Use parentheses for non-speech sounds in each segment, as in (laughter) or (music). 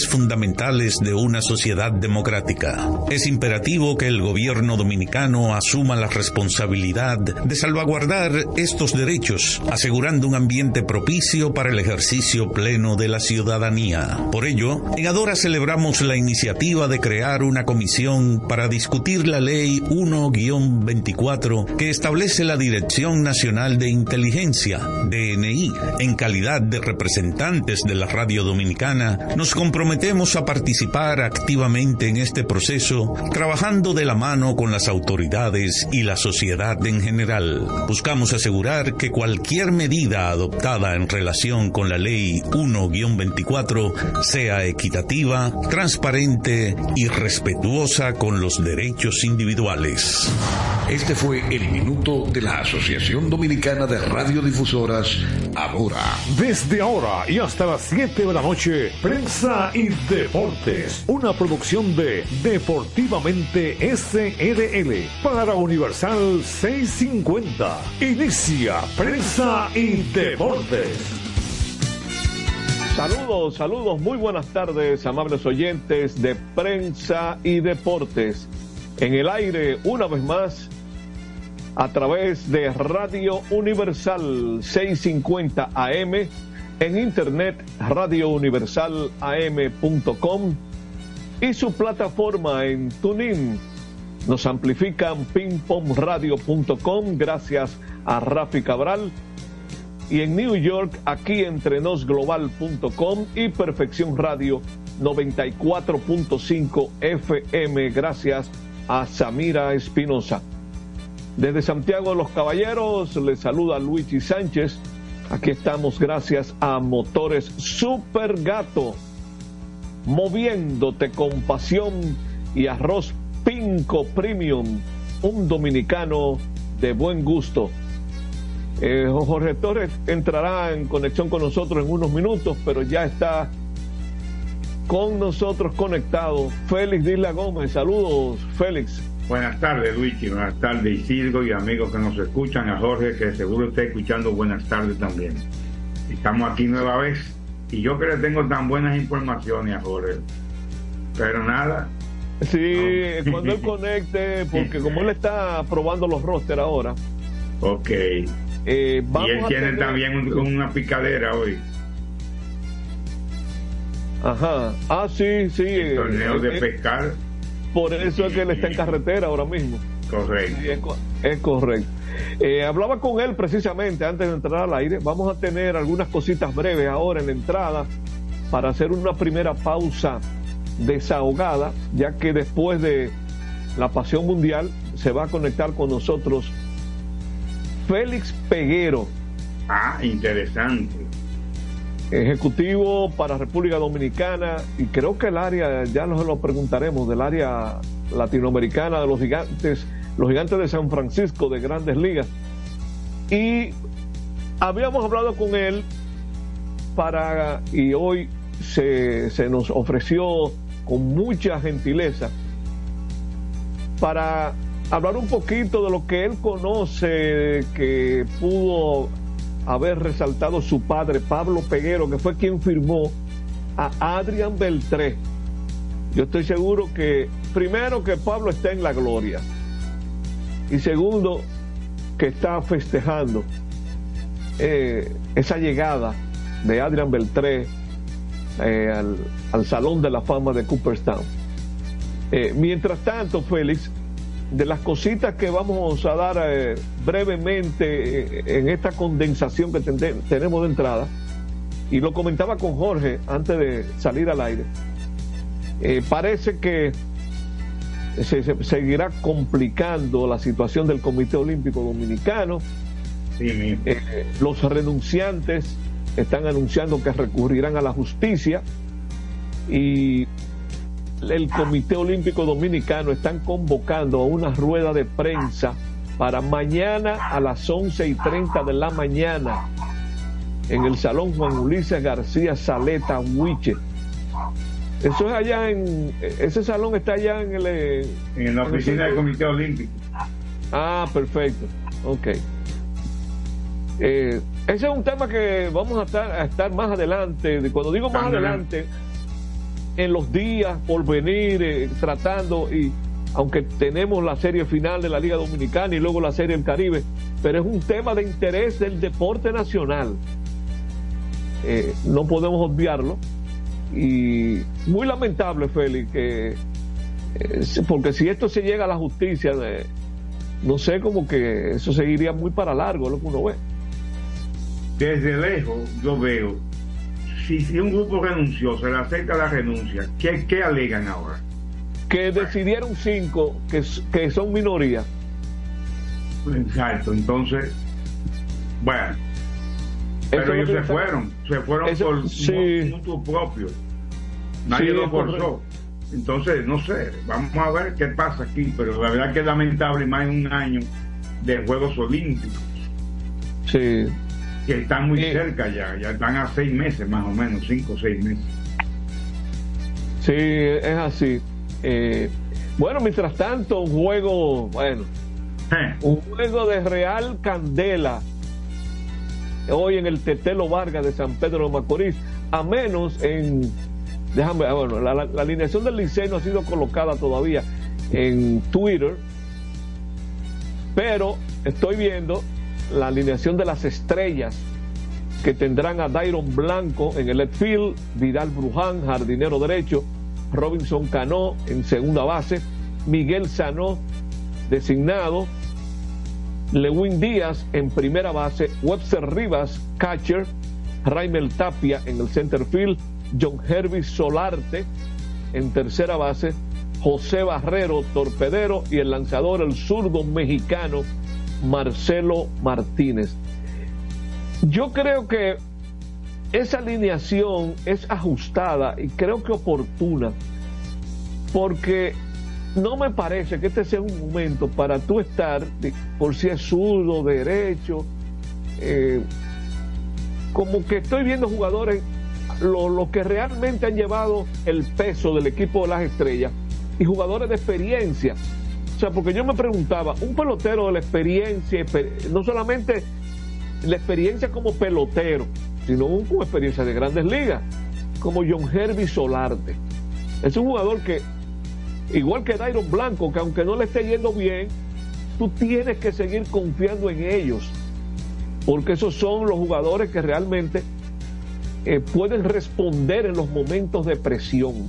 fundamentales de una sociedad democrática. Es imperativo que el gobierno dominicano asuma la responsabilidad de salvaguardar estos derechos, asegurando un ambiente propicio para el ejercicio pleno de la ciudadanía. Por ello, en Adora celebramos la iniciativa de crear una comisión para discutir la ley 1-24 que establece la Dirección Nacional de Inteligencia, DNI, en calidad de representantes de la radio dominicana, nos comprometemos comprometemos a participar activamente en este proceso, trabajando de la mano con las autoridades y la sociedad en general. Buscamos asegurar que cualquier medida adoptada en relación con la ley 1-24 sea equitativa, transparente y respetuosa con los derechos individuales. Este fue el minuto de la Asociación Dominicana de Radiodifusoras, ahora. Desde ahora y hasta las 7 de la noche, prensa y deportes. Una producción de Deportivamente SRL para Universal 650. Inicia prensa y deportes. Saludos, saludos, muy buenas tardes, amables oyentes de prensa y deportes. En el aire, una vez más, a través de Radio Universal 650 AM, en internet radiouniversalam.com y su plataforma en TuneIn. Nos amplifican pingpongradio.com gracias a Rafi Cabral y en New York aquí entrenosglobal.com y Perfección Radio 94.5 FM gracias a Samira Espinosa. Desde Santiago de los Caballeros les saluda Luigi Sánchez. Aquí estamos gracias a Motores Super Gato, moviéndote con pasión y arroz Pinco Premium, un dominicano de buen gusto. Eh, Jorge Torres entrará en conexión con nosotros en unos minutos, pero ya está con nosotros conectado Félix Dila Gómez. Saludos, Félix. Buenas tardes, Luigi. Buenas tardes, Isidro y amigos que nos escuchan. A Jorge, que seguro está escuchando. Buenas tardes también. Estamos aquí nueva vez. Y yo que le tengo tan buenas informaciones a Jorge. Pero nada. Sí, (laughs) cuando él conecte, porque como él está probando los roster ahora. Ok. Eh, y él tiene también una picadera hoy. Ajá. Ah, sí, sí. El torneo de eh, pescar por eso es que él está en carretera ahora mismo. Correcto. es, correcto. Eh, hablaba con él precisamente antes de entrar al aire. Vamos a tener algunas cositas breves ahora en la entrada para hacer una primera pausa desahogada, ya que después de la Pasión Mundial se va a conectar con nosotros Félix Peguero. Ah, interesante ejecutivo para República Dominicana y creo que el área, ya nos lo preguntaremos, del área latinoamericana de los gigantes, los gigantes de San Francisco de grandes ligas. Y habíamos hablado con él para, y hoy se, se nos ofreció con mucha gentileza para hablar un poquito de lo que él conoce, que pudo haber resaltado su padre, Pablo Peguero, que fue quien firmó a Adrian Beltré. Yo estoy seguro que, primero, que Pablo está en la gloria. Y segundo, que está festejando eh, esa llegada de Adrian Beltré eh, al, Salón de la Fama de Cooperstown. Eh, mientras tanto, Félix, de las cositas que vamos a dar eh, brevemente eh, en esta condensación que tenemos de entrada, y lo comentaba con Jorge antes de salir al aire, eh, parece que se, seguirá complicando la situación del Comité Olímpico Dominicano. los renunciantes están anunciando que recurrirán a la justicia. Y el Comité Olímpico Dominicano están convocando a una rueda de prensa para mañana a las 11 y 30 de la mañana en el Salón Juan Ulises García Saleta, Huiche. Eso es allá en. Ese salón está allá en el. En la oficina del Comité Olímpico. Ah, perfecto. Ok. Eh, ese es un tema que vamos a estar, a estar más adelante. Cuando digo más adelante, en los días por venir eh, tratando y aunque tenemos la serie final de la Liga Dominicana y luego la serie del Caribe, pero es un tema de interés del deporte nacional. Eh, no podemos obviarlo. Y muy lamentable, Félix, que, eh, porque si esto se llega a la justicia, no sé, como que eso seguiría muy para largo, lo que uno ve. Desde lejos yo veo, si, si un grupo renunció, se le acepta la renuncia, ¿qué, qué alegan ahora? que decidieron cinco que, que son minoría. Exacto, entonces, bueno, pero ellos se fueron, se fueron por sí. propio. Nadie lo forzó. Entonces, no sé, vamos a ver qué pasa aquí, pero la verdad que es lamentable más de un año de Juegos Olímpicos. Sí. Que están muy cerca ya, ya están a seis meses más o menos, cinco o seis meses. Sí, es así. Eh, bueno, mientras tanto, un juego, bueno, eh. un juego de Real Candela hoy en el Tetelo Vargas de San Pedro de Macorís, a menos en, déjame, ah, bueno, la, alineación del Liceo no ha sido colocada todavía en Twitter, pero estoy viendo la alineación de las estrellas que tendrán a Dairon Blanco en el left field, Vidal Bruján, jardinero derecho, Robinson Cano en segunda base, Miguel Sanó designado, Lewin Díaz en primera base, Webster Rivas, catcher, Raimel Tapia en el center field, John Hervis Solarte en tercera base, José Barrero, torpedero, y el lanzador, el zurdo mexicano, Marcelo Martínez. Yo creo que esa alineación es ajustada y creo que oportuna, porque no me parece que este sea un momento para tú estar, por si es zurdo, derecho, eh, como que estoy viendo jugadores, los que realmente han llevado el peso del equipo de las estrellas y jugadores de experiencia. Sea, porque yo me preguntaba, un pelotero de la experiencia, no solamente la experiencia como pelotero, sino con experiencia de grandes ligas, como John Herbie Solarte. Es un jugador que, igual que Dairon Blanco, que aunque no le esté yendo bien, tú tienes que seguir confiando en ellos, porque esos son los jugadores que realmente eh, pueden responder en los momentos de presión.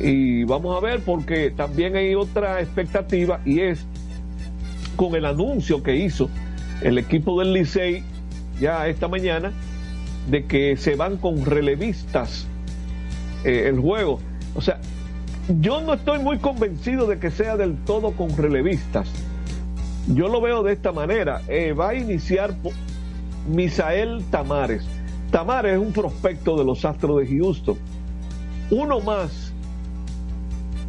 Y vamos a ver, porque también hay otra expectativa y es con el anuncio que hizo el equipo del Licey ya esta mañana de que se van con relevistas eh, el juego. O sea, yo no estoy muy convencido de que sea del todo con relevistas. Yo lo veo de esta manera. Eh, va a iniciar Misael Tamares. Tamares es un prospecto de los Astros de Houston. Uno más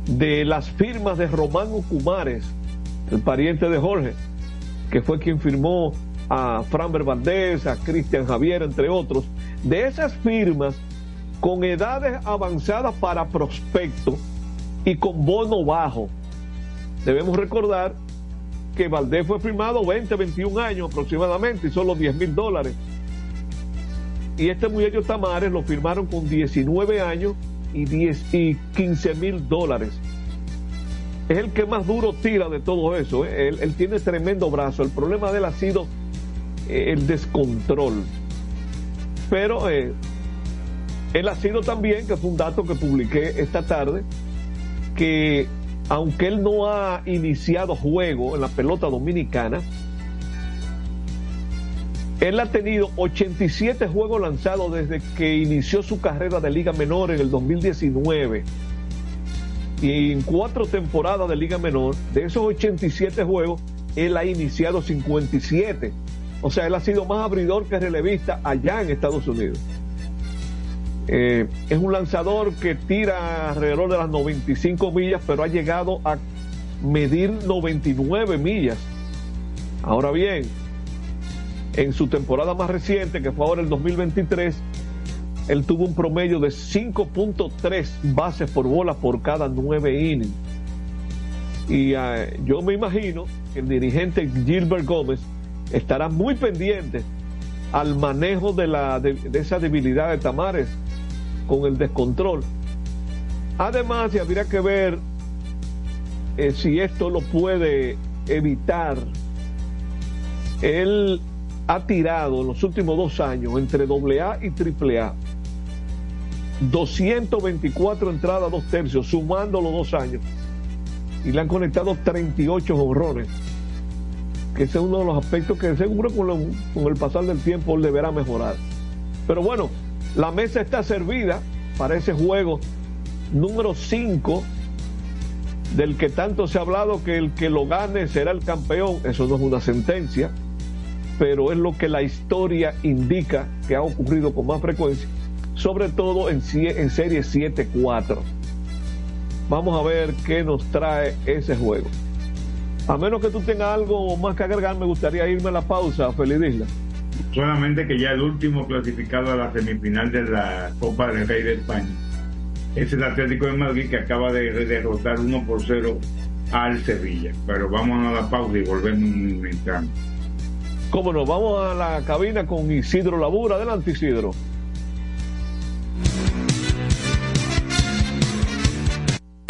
de las firmas de Román Cumares, el pariente de Jorge, que fue quien firmó a Franber Valdés, a Cristian Javier, entre otros, de esas firmas con edades avanzadas para prospecto y con bono bajo. Debemos recordar que Valdés fue firmado 20, 21 años aproximadamente y solo 10 mil dólares. Y este muchacho Tamares lo firmaron con 19 años y, 10, y 15 mil dólares. Es el que más duro tira de todo eso. ¿eh? Él, él tiene tremendo brazo. El problema de él ha sido el descontrol. Pero eh, él ha sido también, que fue un dato que publiqué esta tarde, que aunque él no ha iniciado juego en la pelota dominicana, él ha tenido 87 juegos lanzados desde que inició su carrera de Liga Menor en el 2019. Y en cuatro temporadas de Liga Menor, de esos 87 juegos, él ha iniciado 57. O sea, él ha sido más abridor que relevista allá en Estados Unidos. Eh, es un lanzador que tira alrededor de las 95 millas, pero ha llegado a medir 99 millas. Ahora bien, en su temporada más reciente, que fue ahora el 2023, él tuvo un promedio de 5.3 bases por bola por cada 9 innings. Y eh, yo me imagino que el dirigente Gilbert Gómez estará muy pendiente al manejo de, la, de, esa debilidad de Tamares con el descontrol, Además, habría que ver eh, si esto lo puede evitar. Él ha tirado en los últimos dos años entre AA y AAA 224 entradas, dos tercios, sumando los dos años. Y le han conectado 38 horrores. Que ese es uno de los aspectos que seguro con, con el pasar del tiempo él deberá mejorar. Pero bueno, la mesa está servida para ese juego número 5 del que tanto se ha hablado que el que lo gane será el campeón. Eso no es una sentencia, pero es lo que la historia indica que ha ocurrido con más frecuencia sobre todo en, en serie 7-4. Vamos a ver qué nos trae ese juego. A menos que tú tengas algo más que agregar, me gustaría irme a la pausa, Feliz Isla. Solamente que ya el último clasificado a la semifinal de la Copa del Rey de España es el Atlético de Madrid que acaba de derrotar 1 por 0 al Sevilla. Pero vamos a la pausa y volvemos un momento. Cómo no, vamos a la cabina con Isidro Labura. Adelante, Isidro.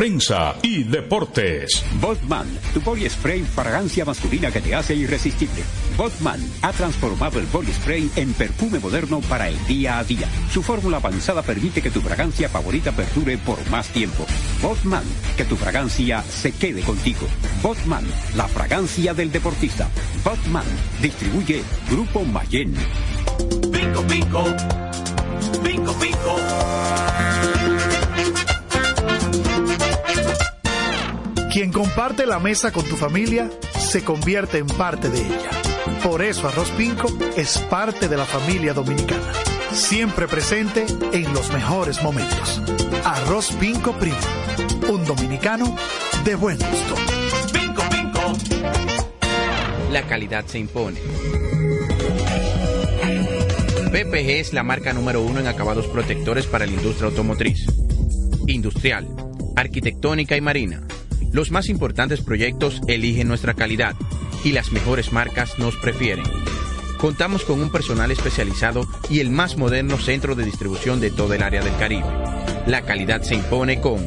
prensa y deportes. Botman, tu body spray fragancia masculina que te hace irresistible. Botman ha transformado el body spray en perfume moderno para el día a día. Su fórmula avanzada permite que tu fragancia favorita perdure por más tiempo. Botman, que tu fragancia se quede contigo. Botman, la fragancia del deportista. Botman, distribuye Grupo Mayen. Pico, pico. Pico, pico. Quien comparte la mesa con tu familia se convierte en parte de ella. Por eso Arroz Pinco es parte de la familia dominicana. Siempre presente en los mejores momentos. Arroz Pinco Primo. Un dominicano de buen gusto. Pinco Pinco. La calidad se impone. PPG es la marca número uno en acabados protectores para la industria automotriz, industrial, arquitectónica y marina los más importantes proyectos eligen nuestra calidad y las mejores marcas nos prefieren. Contamos con un personal especializado y el más moderno centro de distribución de todo el área del Caribe. La calidad se impone con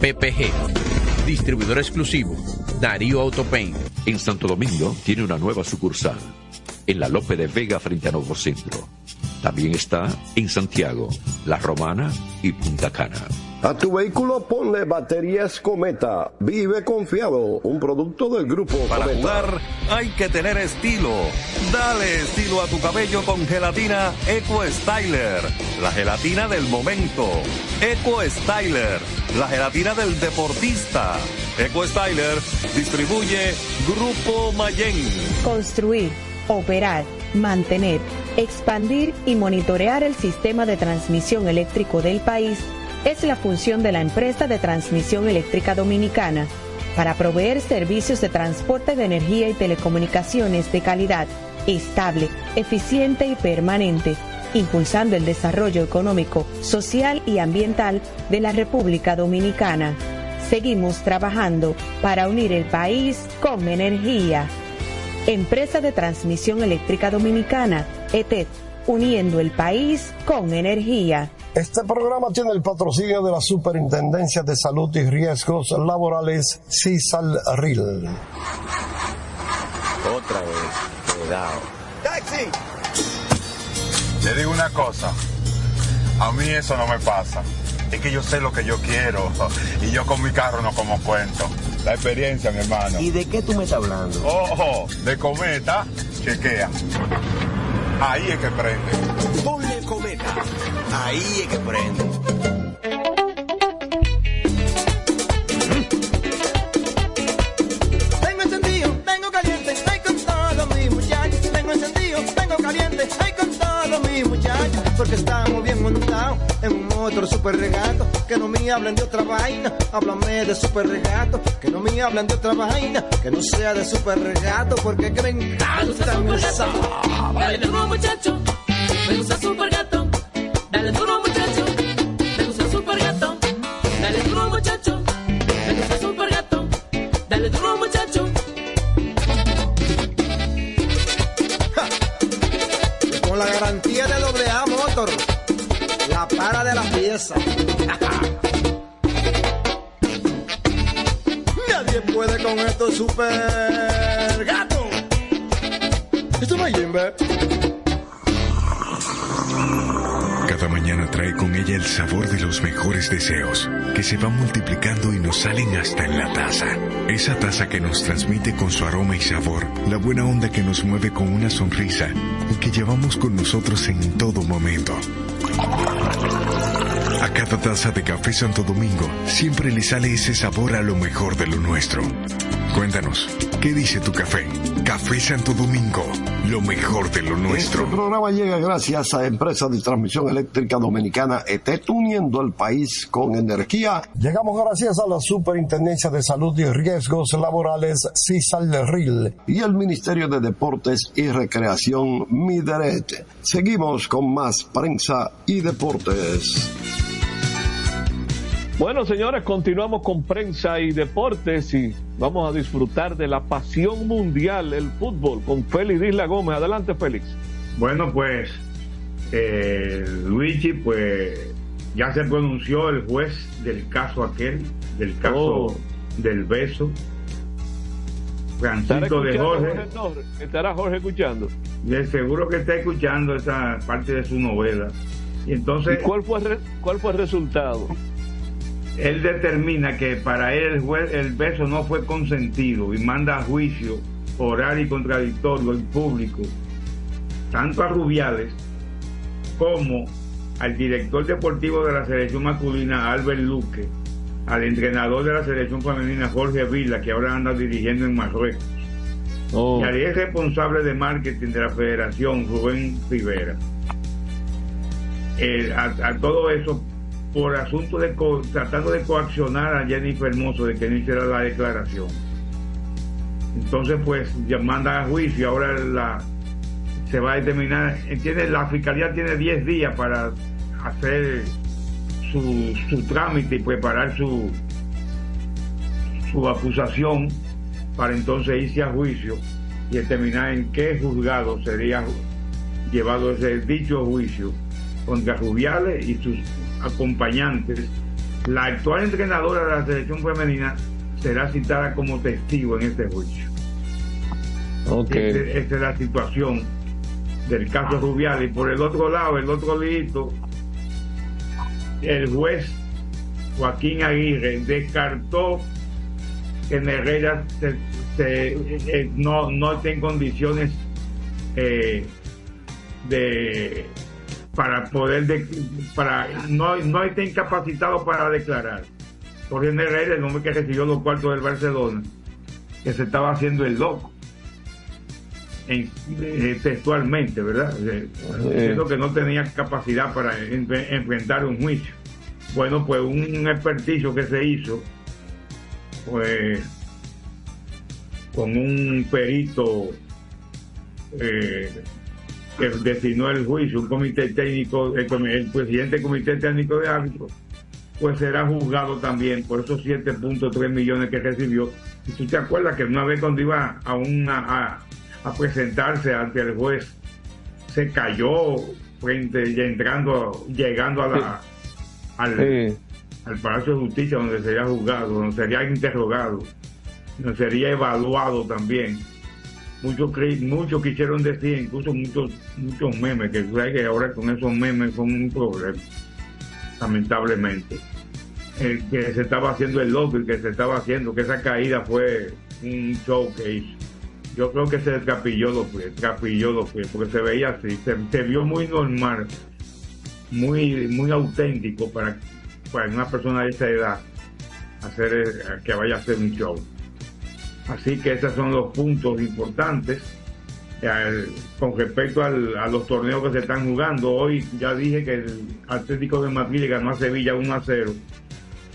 PPG, distribuidor exclusivo, Darío Autopain. En Santo Domingo tiene una nueva sucursal, en la Lope de Vega frente a Nuevo Centro. También está en Santiago, La Romana y Punta Cana. A tu vehículo ponle baterías Cometa. Vive confiado, un producto del grupo Para jugar hay que tener estilo. Dale estilo a tu cabello con gelatina Eco Styler, la gelatina del momento. Eco Styler, la gelatina del deportista. Eco Styler distribuye Grupo Mayen. Construir, operar, mantener, expandir y monitorear el sistema de transmisión eléctrico del país es la función de la empresa de transmisión eléctrica dominicana para proveer servicios de transporte de energía y telecomunicaciones de calidad, estable, eficiente y permanente, impulsando el desarrollo económico, social y ambiental de la República Dominicana. Seguimos trabajando para unir el país con energía. Empresa de Transmisión Eléctrica Dominicana, ETED, uniendo el país con energía. Este programa tiene el patrocinio de la Superintendencia de Salud y Riesgos Laborales, CISALRIL. Otra vez, cuidado. ¡Taxi! Le digo una cosa, a mí eso no me pasa. Es que yo sé lo que yo quiero (laughs) y yo con mi carro no como cuento. La experiencia, mi hermano. ¿Y de qué tú me estás hablando? Ojo, de cometa, chequea. Ahí es que prende. Ahí es que prende. Tengo encendido, tengo caliente, ay con todos mis muchachos. Tengo encendido, tengo caliente, ay con todos mis muchachos. Porque estamos bien montados en un motor super regato. Que no me hablen de otra vaina, háblame de super regato. Que no me hablen de otra vaina, que no sea de super regato. Porque que me encanta esa. Dale duro muchacho, me gusta super gato. Dale duro muchacho, me gusta super gato. Dale duro muchacho, me gusta super gato. Dale duro muchacho. Con la garantía de doble A Motor, la para de la pieza. (laughs) Nadie puede con estos super gatos. Esto no es cada mañana trae con ella el sabor de los mejores deseos, que se van multiplicando y nos salen hasta en la taza. Esa taza que nos transmite con su aroma y sabor, la buena onda que nos mueve con una sonrisa y que llevamos con nosotros en todo momento. A cada taza de café Santo Domingo siempre le sale ese sabor a lo mejor de lo nuestro. Cuéntanos, ¿qué dice tu café? Café Santo Domingo, lo mejor de lo nuestro. Este programa llega gracias a Empresa de Transmisión Eléctrica Dominicana ET, uniendo el país con energía. Llegamos gracias a la Superintendencia de Salud y Riesgos Laborales, CISALRIL. Y el Ministerio de Deportes y Recreación, MIDERET. Seguimos con más prensa y deportes. Bueno, señores, continuamos con prensa y deportes y vamos a disfrutar de la pasión mundial, el fútbol, con Félix Isla Gómez. Adelante, Félix. Bueno, pues, eh, Luigi, pues, ya se pronunció el juez del caso aquel, del caso Oh. del beso. ¿Estará Francisco de Jorge. ¿Estará Jorge escuchando? De seguro que está escuchando esa parte de su novela. Y entonces ¿Y cuál fue, cuál fue el resultado? Él determina que para él el, juez- el beso no fue consentido y manda a juicio oral y contradictorio en público, tanto a Rubiales como al director deportivo de la selección masculina Albert Luque, al entrenador de la selección femenina Jorge Vila, que ahora anda dirigiendo en Marruecos, y al ex responsable de marketing de la federación Rubén Rivera. A, a todo eso por asunto de co- tratando de coaccionar a Jennifer Hermoso de que no hiciera la declaración. Entonces, pues, ya manda a juicio. Ahora la, se va a determinar. Entiende, la fiscalía tiene 10 días para hacer su, su trámite y preparar su, su acusación para entonces irse a juicio y determinar en qué juzgado sería llevado ese dicho juicio contra Rubiales y sus acompañantes. La actual entrenadora de la selección femenina será citada como testigo en este juicio. Este- Esta es la situación del caso Rubiales. Y por el otro lado, el otro lito, el juez Joaquín Aguirre descartó que Herrera se- se- eh, no, no esté en condiciones eh, de para poder de- para no, no esté incapacitado para declarar. Jorge Herrera, el hombre que recibió los cuartos del Barcelona, que se estaba haciendo el loco. En- eh, textualmente, ¿verdad? Eh, Diciendo que no tenía capacidad para en- enfrentar un juicio. Bueno, pues un experticio que se hizo, pues con un perito eh, que designó el juicio, un comité técnico, el, presidente del comité técnico de árbitros, pues será juzgado también por esos 7.3 millones que recibió. Y tú te acuerdas que una vez cuando iba a, una, a, a presentarse ante el juez, se cayó frente, ya entrando, llegando a la, al, al Palacio de Justicia donde sería juzgado, donde sería interrogado, donde sería evaluado también. Muchos, muchos quisieron decir, incluso muchos, muchos memes, que sabes que ahora con esos memes son un problema, lamentablemente. El que se estaba haciendo el loco, el que se estaba haciendo, que esa caída fue un show que hizo. Yo creo que se pies, trapilló los pies, porque se veía así, se, se vio muy normal, muy, muy auténtico para, para una persona de esa edad hacer eh, que vaya a hacer un show. Así que esos son los puntos importantes. Eh, con respecto al- a los torneos que se están jugando, hoy ya dije que el Atlético de Madrid le ganó a Sevilla 1 a 0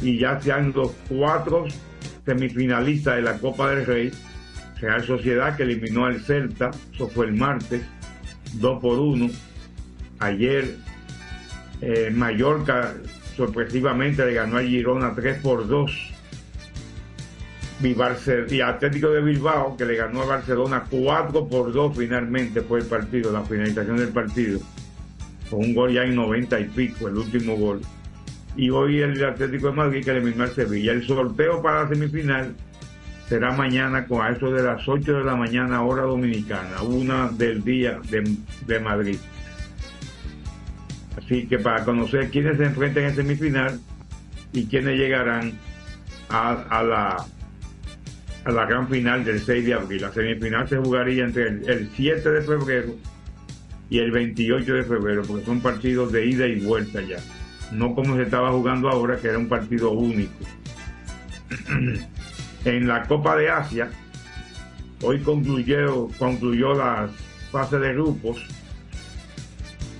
y ya sean los cuatro semifinalistas de la Copa del Rey. Real Sociedad que eliminó al Celta, eso fue el martes, 2 por 1. Ayer eh, Mallorca sorpresivamente le ganó al Girona 3 por 2 y, Atlético de Bilbao, que le ganó a Barcelona 4 por 2 finalmente fue el partido, la finalización del partido, con un gol ya en 90 y pico, el último gol. Y hoy el Atlético de Madrid que eliminó al Sevilla. El sorteo para la semifinal será mañana a eso de las 8 de la mañana hora dominicana, una del día de, de Madrid. Así que para conocer quiénes se enfrentan en semifinal y quiénes llegarán a, a la a la gran final del 6 de abril. La semifinal se jugaría entre el, el 7 de febrero y el 28 de febrero, porque son partidos de ida y vuelta ya. No como se estaba jugando ahora, que era un partido único. (clears throat) en la Copa de Asia, hoy concluyó, concluyó la fase de grupos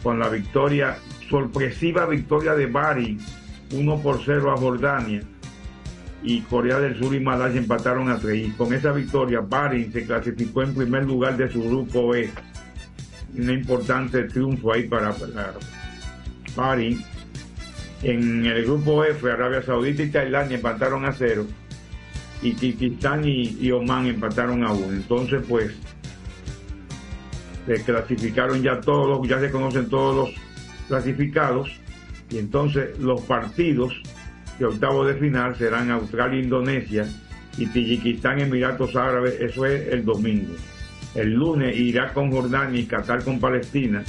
con la victoria, sorpresiva victoria de Bari, 1 por 0 a Jordania, y Corea del Sur y Malasia empataron a 3. Y con esa victoria, Bari se clasificó en primer lugar de su grupo E. Un importante triunfo ahí para, para Bari. En el grupo F, Arabia Saudita y Tailandia empataron a 0 y Kirguistán y, y Oman empataron a 1. Entonces, pues, se clasificaron ya todos, ya se conocen todos los clasificados y entonces los partidos de octavo de final serán Australia, Indonesia y Tayikistán, Emiratos Árabes, eso es el domingo. El lunes Irak con Jordania y Qatar con Palestina.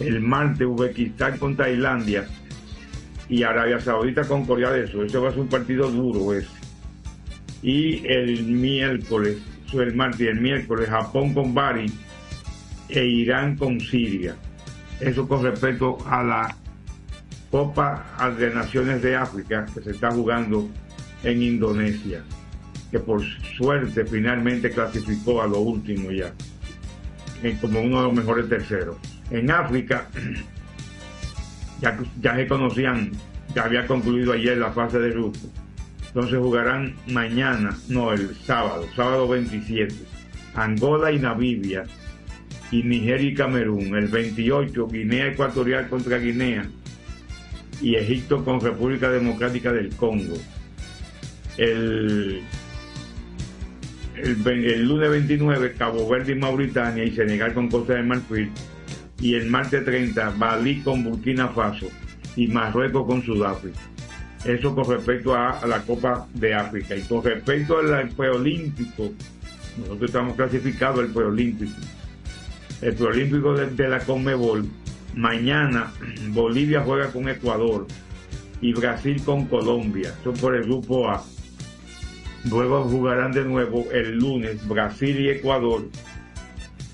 El martes Uzbekistán con Tailandia y Arabia Saudita con Corea del Sur. Eso va a ser un partido duro ese. Y el miércoles, eso es el martes el miércoles, Japón con Bari e Irán con Siria. Eso con respecto a la Copa de Naciones de África que se está jugando en Indonesia, que por suerte finalmente clasificó a lo último ya, en como uno de los mejores terceros. En África, (clears throat) ya, ya se conocían, ya había concluido ayer la fase de grupo. Entonces jugarán mañana, no, el sábado, sábado 27, Angola y Namibia, y Nigeria y Camerún. El 28, Guinea Ecuatorial contra Guinea y Egipto con República Democrática del Congo. El, el, lunes 29, Cabo Verde y Mauritania y Senegal con Costa de Marfil. Y el martes 30, Balí con Burkina Faso y Marruecos con Sudáfrica. Eso con respecto a, a, la Copa de África. Y con respecto al preolímpico, nosotros estamos clasificados al preolímpico. El preolímpico de, de la Conmebol Mañana Bolivia juega con Ecuador y Brasil con Colombia. Son por el grupo A. Luego jugarán de nuevo el lunes Brasil y Ecuador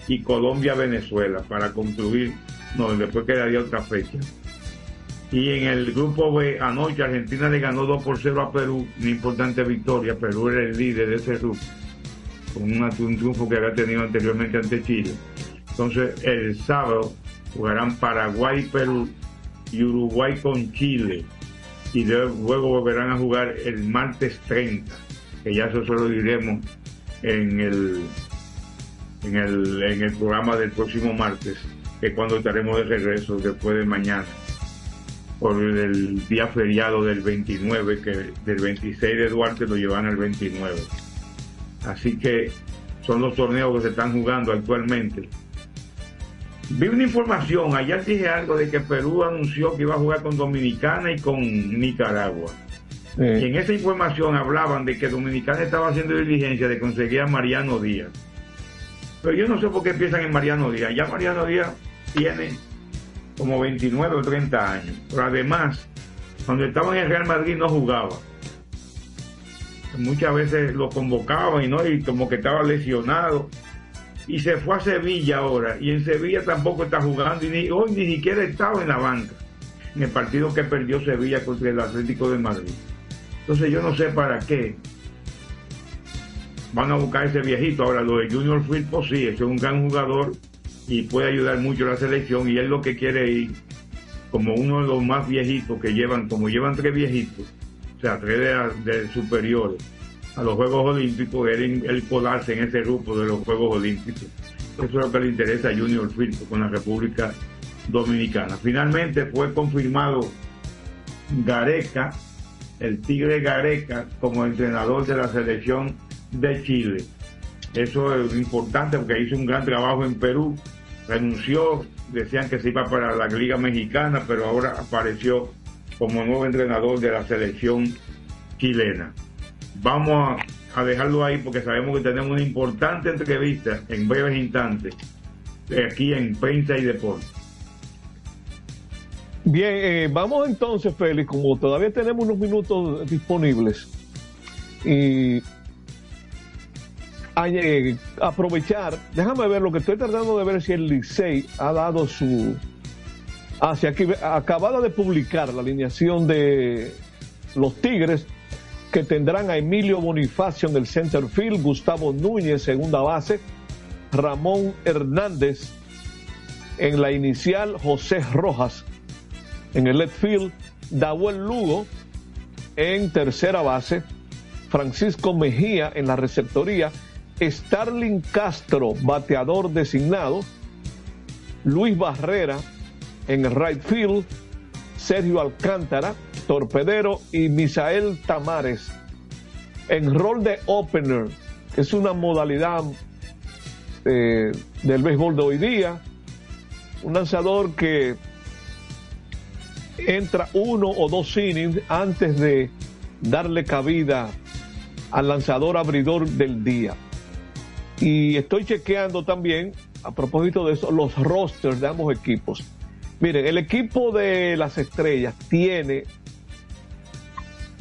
y Colombia-Venezuela para concluir. No, después quedaría otra fecha. Y en el grupo B, anoche Argentina le ganó 2 por 0 a Perú, una importante victoria. Perú era el líder de ese grupo, con un triunfo que había tenido anteriormente ante Chile. Entonces, el sábado jugarán Paraguay, Perú y Uruguay con Chile. Y luego volverán a jugar el martes 30, que ya eso solo diremos en el, en el, en el programa del próximo martes, que cuando estaremos de regreso después de mañana, por el día feriado del 29, que del 26 de Duarte lo llevan al 29. Así que son los torneos que se están jugando actualmente Vi una información, ayer dije algo de que Perú anunció que iba a jugar con Dominicana y con Nicaragua. Sí. Y en esa información hablaban de que Dominicana estaba haciendo diligencia de conseguir a Mariano Díaz. Pero yo no sé por qué piensan en Mariano Díaz. Ya Mariano Díaz tiene como 29 o 30 años. Pero además, cuando estaba en el Real Madrid no jugaba. Muchas veces lo convocaban y no, y como que estaba lesionado y se fue a Sevilla ahora y en Sevilla tampoco está jugando y ni, hoy ni siquiera estaba en la banca en el partido que perdió Sevilla contra el Atlético de Madrid. Entonces yo no sé para qué van a buscar ese viejito. Ahora lo de Junior Firpo sí, es un gran jugador y puede ayudar mucho a la selección y él lo que quiere ir como uno de los más viejitos que llevan, como llevan tres viejitos, o sea, tres de superiores a los Juegos Olímpicos, él, él colarse en ese grupo de los Juegos Olímpicos. Eso es lo que le interesa a Junior Firpo con la República Dominicana. Finalmente fue confirmado Gareca, el Tigre Gareca, como entrenador de la selección de Chile. Eso es importante porque hizo un gran trabajo en Perú, renunció, decían que se iba para la Liga Mexicana, pero ahora apareció como nuevo entrenador de la selección chilena. Vamos a dejarlo ahí porque sabemos que tenemos una importante entrevista en breves instantes aquí en Prensa y Deporte. Bien, eh, vamos entonces, Félix, como todavía tenemos unos minutos disponibles, y eh, aprovechar, déjame ver lo que estoy tratando de ver si el Licey ha dado su... Hacia aquí, acabada de publicar la alineación de los Tigres que tendrán a Emilio Bonifacio en el center field, Gustavo Núñez segunda base, Ramón Hernández en la inicial, José Rojas en el left field, Dahuel Lugo en tercera base, Francisco Mejía en la receptoría, Starling Castro, bateador designado, Luis Barrera en el right field, Sergio Alcántara, torpedero, y Misael Tamares en rol de opener, que es una modalidad eh, del béisbol de hoy día. Un lanzador que entra uno o dos innings antes de darle cabida al lanzador abridor del día. Y estoy chequeando también, a propósito de eso, los rosters de ambos equipos. Miren, el equipo de las estrellas tiene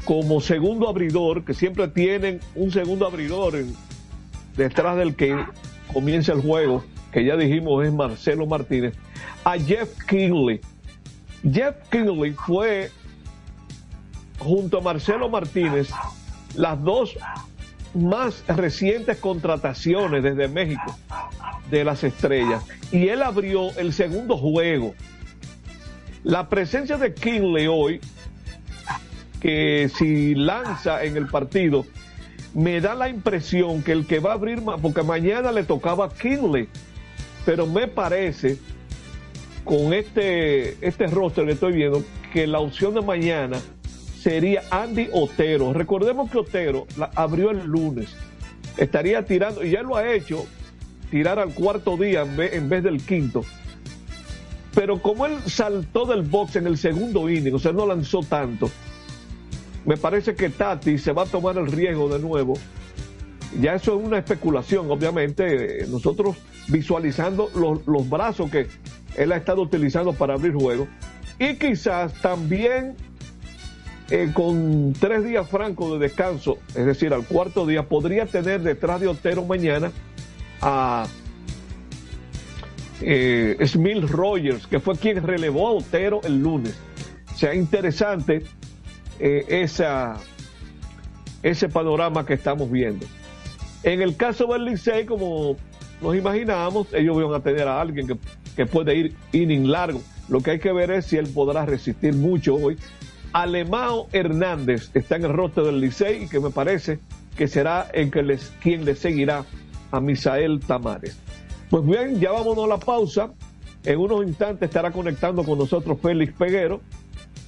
como segundo abridor, que siempre tienen un segundo abridor detrás del que comienza el juego, que ya dijimos es Marcelo Martínez, a Jeff Kinley. Jeff Kinley fue, junto a Marcelo Martínez, las dos más recientes contrataciones desde México de las estrellas. Y él abrió el segundo juego la presencia de Kinley hoy, que si lanza en el partido, me da la impresión que el que va a abrir porque mañana le tocaba a Kinley, pero me parece, con este, este roster que estoy viendo, que la opción de mañana sería Andy Otero. Recordemos que Otero la abrió el lunes, estaría tirando, y ya lo ha hecho, tirar al cuarto día en vez del quinto pero como él saltó del box en el segundo inning, o sea, no lanzó tanto, me parece que Tati se va a tomar el riesgo de nuevo. Ya eso es una especulación, obviamente, nosotros visualizando los, brazos que él ha estado utilizando para abrir juego. Y quizás también eh, con tres días francos de descanso, es decir, al cuarto día, podría tener detrás de Otero mañana a eh, Smil Rogers, que fue quien relevó a Otero el lunes. Sea, interesante eh, ese panorama que estamos viendo. En el caso del Licey, como nos imaginábamos, ellos van a tener a alguien que, que puede ir inning largo. Lo que hay que ver es si él podrá resistir mucho hoy. Alemao Hernández está en el rostro del Licey y que me parece que será el que les, quien le seguirá a Misael Tamares. Pues bien, ya vámonos a la pausa. En unos instantes estará conectando con nosotros Félix Peguero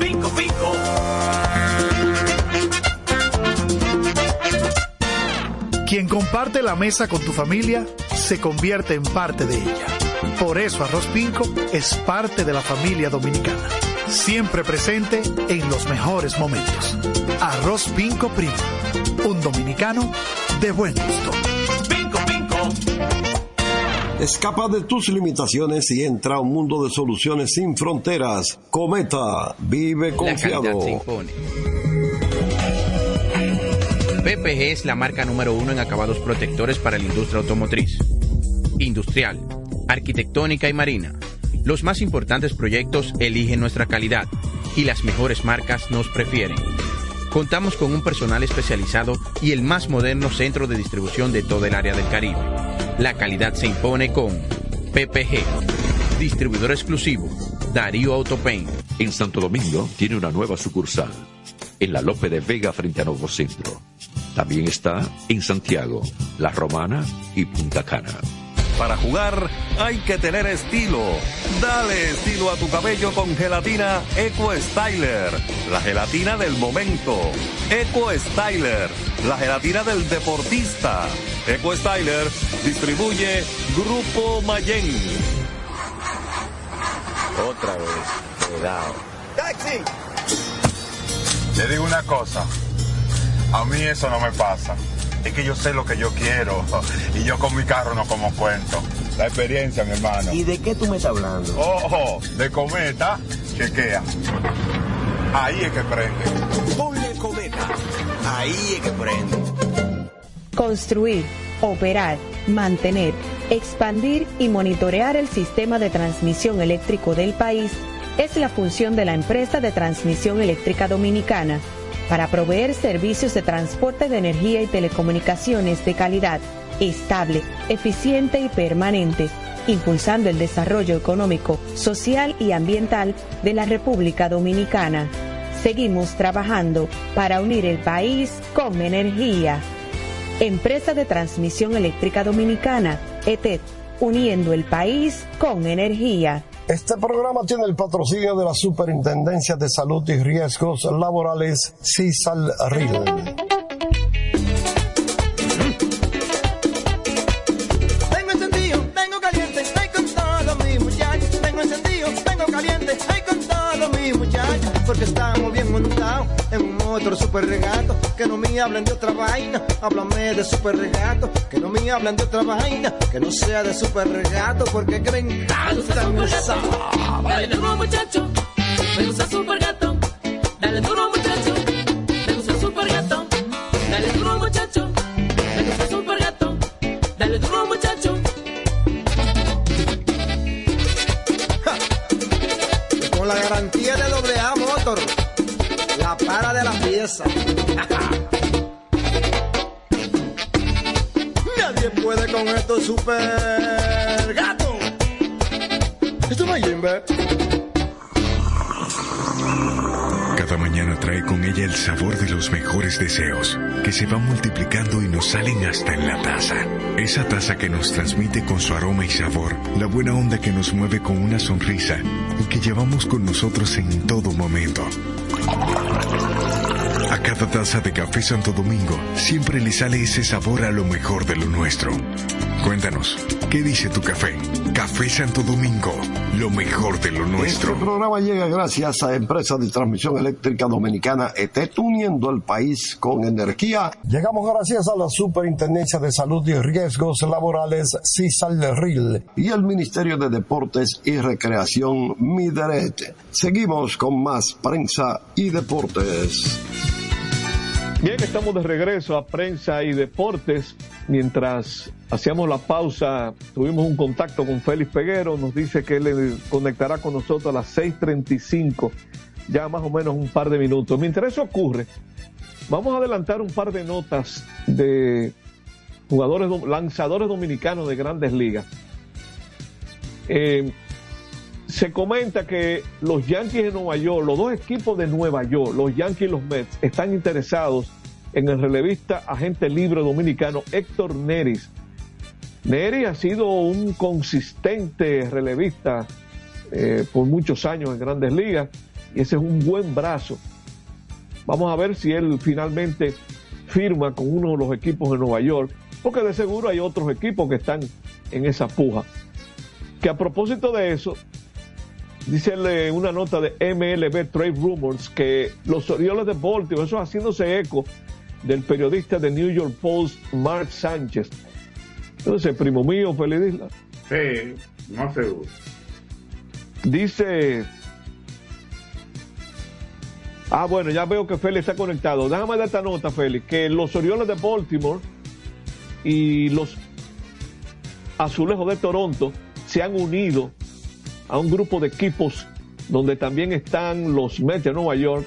Pico, pico. Quien comparte la mesa con tu familia se convierte en parte de ella. Por eso Arroz Pinco es parte de la familia dominicana. Siempre presente en los mejores momentos. Arroz Pinco Primo. Un dominicano de buen gusto. Pinco, pinco. Escapa de tus limitaciones y entra a un mundo de soluciones sin fronteras. Cometa, vive confiado. PPG es la marca número uno en acabados protectores para la industria automotriz, industrial, arquitectónica y marina. Los más importantes proyectos eligen nuestra calidad y las mejores marcas nos prefieren. Contamos con un personal especializado y el más moderno centro de distribución de todo el área del Caribe. La calidad se impone con PPG, distribuidor exclusivo, Darío Autopain. En Santo Domingo tiene una nueva sucursal, en la Lope de Vega frente a Nuevo Centro. También está en Santiago, La Romana y Punta Cana. Para jugar hay que tener estilo. Dale estilo a tu cabello con gelatina Eco Styler, la gelatina del momento. Eco Styler, la gelatina del deportista. Eco Styler distribuye Grupo Mayen. Otra vez, cuidado. ¡Taxi! Le digo una cosa. A mí eso no me pasa. Es que yo sé lo que yo quiero. (laughs) Y yo con mi carro no como cuento. La experiencia, mi hermano. ¿Y de qué tú me estás hablando? Ojo, de cometa, chequea. Ahí es que prende. Ponle cometa. Ahí es que prende. Construir, operar, mantener, expandir y monitorear el sistema de transmisión eléctrico del país es la función de la empresa de transmisión eléctrica dominicana para proveer servicios de transporte de energía y telecomunicaciones de calidad, estable, eficiente y permanente, impulsando el desarrollo económico, social y ambiental de la República Dominicana. Seguimos trabajando para unir el país con energía. Empresa de Transmisión Eléctrica Dominicana, ETED, uniendo el país con energía. Este programa tiene el patrocinio de la Superintendencia de Salud y Riesgos Laborales, CISAL RIL. Motor super regato. Que no me hablen de otra vaina, háblame de super regato. Que no me hablen de otra vaina, que no sea de super regato. Porque que me encanta esa Dale duro muchacho, me gusta super gato. Dale duro muchacho, para de la pieza. Nadie puede con esto super gato. Esto no es Jimbe. Cada mañana trae con ella el sabor de los mejores deseos, que se van multiplicando y nos salen hasta en la taza. Esa taza que nos transmite con su aroma y sabor, la buena onda que nos mueve con una sonrisa y que llevamos con nosotros en todo momento. Cada taza de café Santo Domingo siempre le sale ese sabor a lo mejor de lo nuestro. Cuéntanos, ¿qué dice tu café? Café Santo Domingo, lo mejor de lo nuestro. Este programa llega gracias a Empresa de Transmisión Eléctrica Dominicana ETET, uniendo el país con energía. Llegamos gracias a la Superintendencia de Salud y Riesgos Laborales, CISAL RIL. y el Ministerio de Deportes y Recreación Mideret. Seguimos con más prensa y deportes. Bien, estamos de regreso a prensa y deportes. Mientras hacíamos la pausa, tuvimos un contacto con Félix Peguero. Nos dice que él conectará con nosotros a las 6:35, ya más o menos un par de minutos. Mientras eso ocurre, vamos a adelantar un par de notas de jugadores, lanzadores dominicanos de grandes ligas. Eh, se comenta que los Yankees de Nueva York, los dos equipos de Nueva York, los Yankees y los Mets, están interesados en el relevista agente libre dominicano Héctor Neris. Neris ha sido un consistente relevista eh, por muchos años en grandes ligas y ese es un buen brazo. Vamos a ver si él finalmente firma con uno de los equipos de Nueva York, porque de seguro hay otros equipos que están en esa puja. Que a propósito de eso, dice una nota de MLB Trade Rumors que los Orioles de Baltimore, eso haciéndose eco del periodista de New York Post, Mark Sánchez. Entonces, primo mío, Feliz Isla. Sí, no seguro. Dice. Ah, bueno, ya veo que Félix está conectado. Déjame dar esta nota, Félix, que los Orioles de Baltimore y los Azulejos de Toronto se han unido a un grupo de equipos donde también están los Mets de Nueva York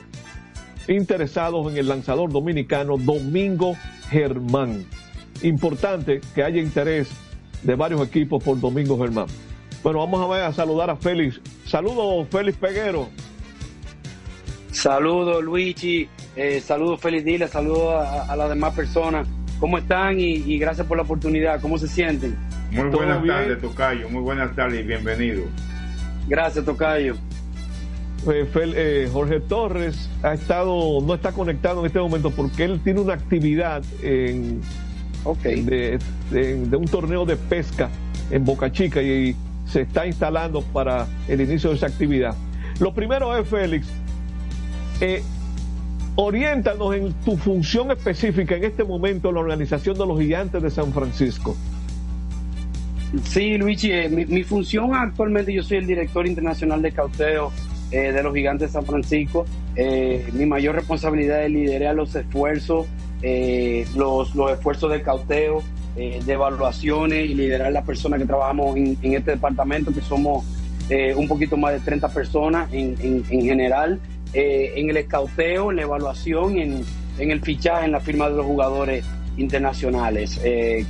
interesados en el lanzador dominicano Domingo Germán. Importante que haya interés de varios equipos por Domingo Germán. Bueno, vamos a, ver, a saludar a Félix. Saludos, Félix Peguero. Saludos, Luigi. Eh, saludos, feliz día, saludos a, a las demás personas. ¿Cómo están? Y, y gracias por la oportunidad. ¿Cómo se sienten? Muy buenas tardes, Tocayo. Muy buenas tardes y bienvenido. Gracias, Tocayo. Eh, Fel- eh, Jorge Torres ha estado, no está conectado en este momento porque él tiene una actividad en, de, de- de un torneo de pesca en Boca Chica y, se está instalando para el inicio de esa actividad. Lo primero es, Félix, eh, oriéntanos en tu función específica en este momento en la organización de los gigantes de San Francisco. Sí, Luigi, eh, mi, función actualmente, yo soy el director internacional de cauteo eh, de los gigantes de San Francisco. Eh, mi mayor responsabilidad es liderar los esfuerzos, los, los esfuerzos de cauteo, de evaluaciones y liderar las personas que trabajamos en, este departamento, que somos un poquito más de 30 personas en, en- en general, en el escauteo, en la evaluación, en, en el fichaje, en la firma de los jugadores internacionales.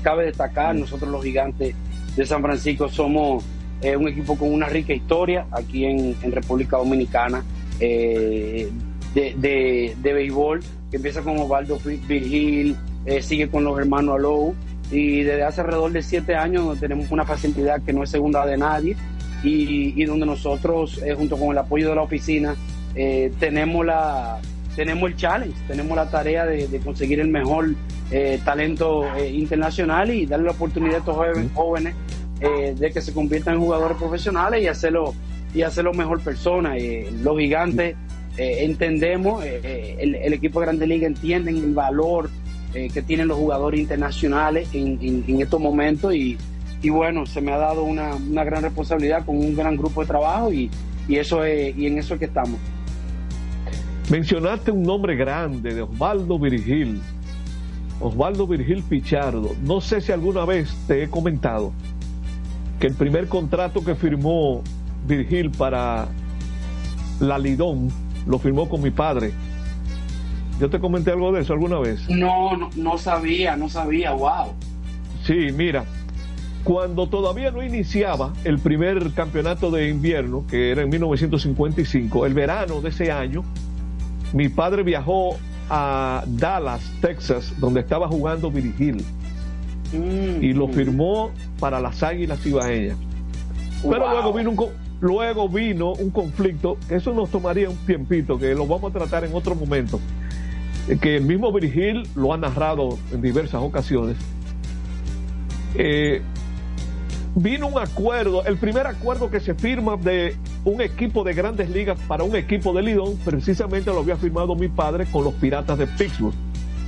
Cabe destacar, nosotros los gigantes de San Francisco. Somos eh, un equipo con una rica historia aquí en, República Dominicana eh, de, de- de béisbol, que empieza con Osvaldo Virgil, eh, sigue con los hermanos Alou, y desde hace alrededor de siete años tenemos una facilidad que no es segunda de nadie y, y donde nosotros, junto con el apoyo de la oficina, tenemos la tenemos el challenge, tenemos la tarea de, de conseguir el mejor eh, talento eh, internacional y darle la oportunidad a estos joven- jóvenes eh, de que se conviertan en jugadores profesionales y hacerlo y hacerlo mejor persona. Eh, los gigantes entendemos, el, el equipo de Grande Liga entienden el valor que tienen los jugadores internacionales en, en- en estos momentos y, y bueno, se me ha dado una, una gran responsabilidad con un gran grupo de trabajo y, y eso es, y en eso es que estamos. Mencionaste un nombre grande de Osvaldo Virgil. Osvaldo Virgil Pichardo. No sé si alguna vez te he comentado que el primer contrato que firmó Virgil para la Lidón lo firmó con mi padre. Yo te comenté algo de eso alguna vez. No, no, no sabía, no sabía, wow. Sí, mira, cuando todavía no iniciaba el primer campeonato de invierno, que era en 1955, el verano de ese año, mi padre viajó a Dallas, Texas, donde estaba jugando Virgil, y lo firmó para las Águilas Ibaeñas. Pero Wow. luego vino un luego vino un conflicto, que eso nos tomaría un tiempito, que lo vamos a tratar en otro momento, que el mismo Virgil lo ha narrado en diversas ocasiones. Eh, vino un acuerdo, el primer acuerdo que se firma de un equipo de grandes ligas para un equipo de Lidón, precisamente lo había firmado mi padre con los Piratas de Pittsburgh.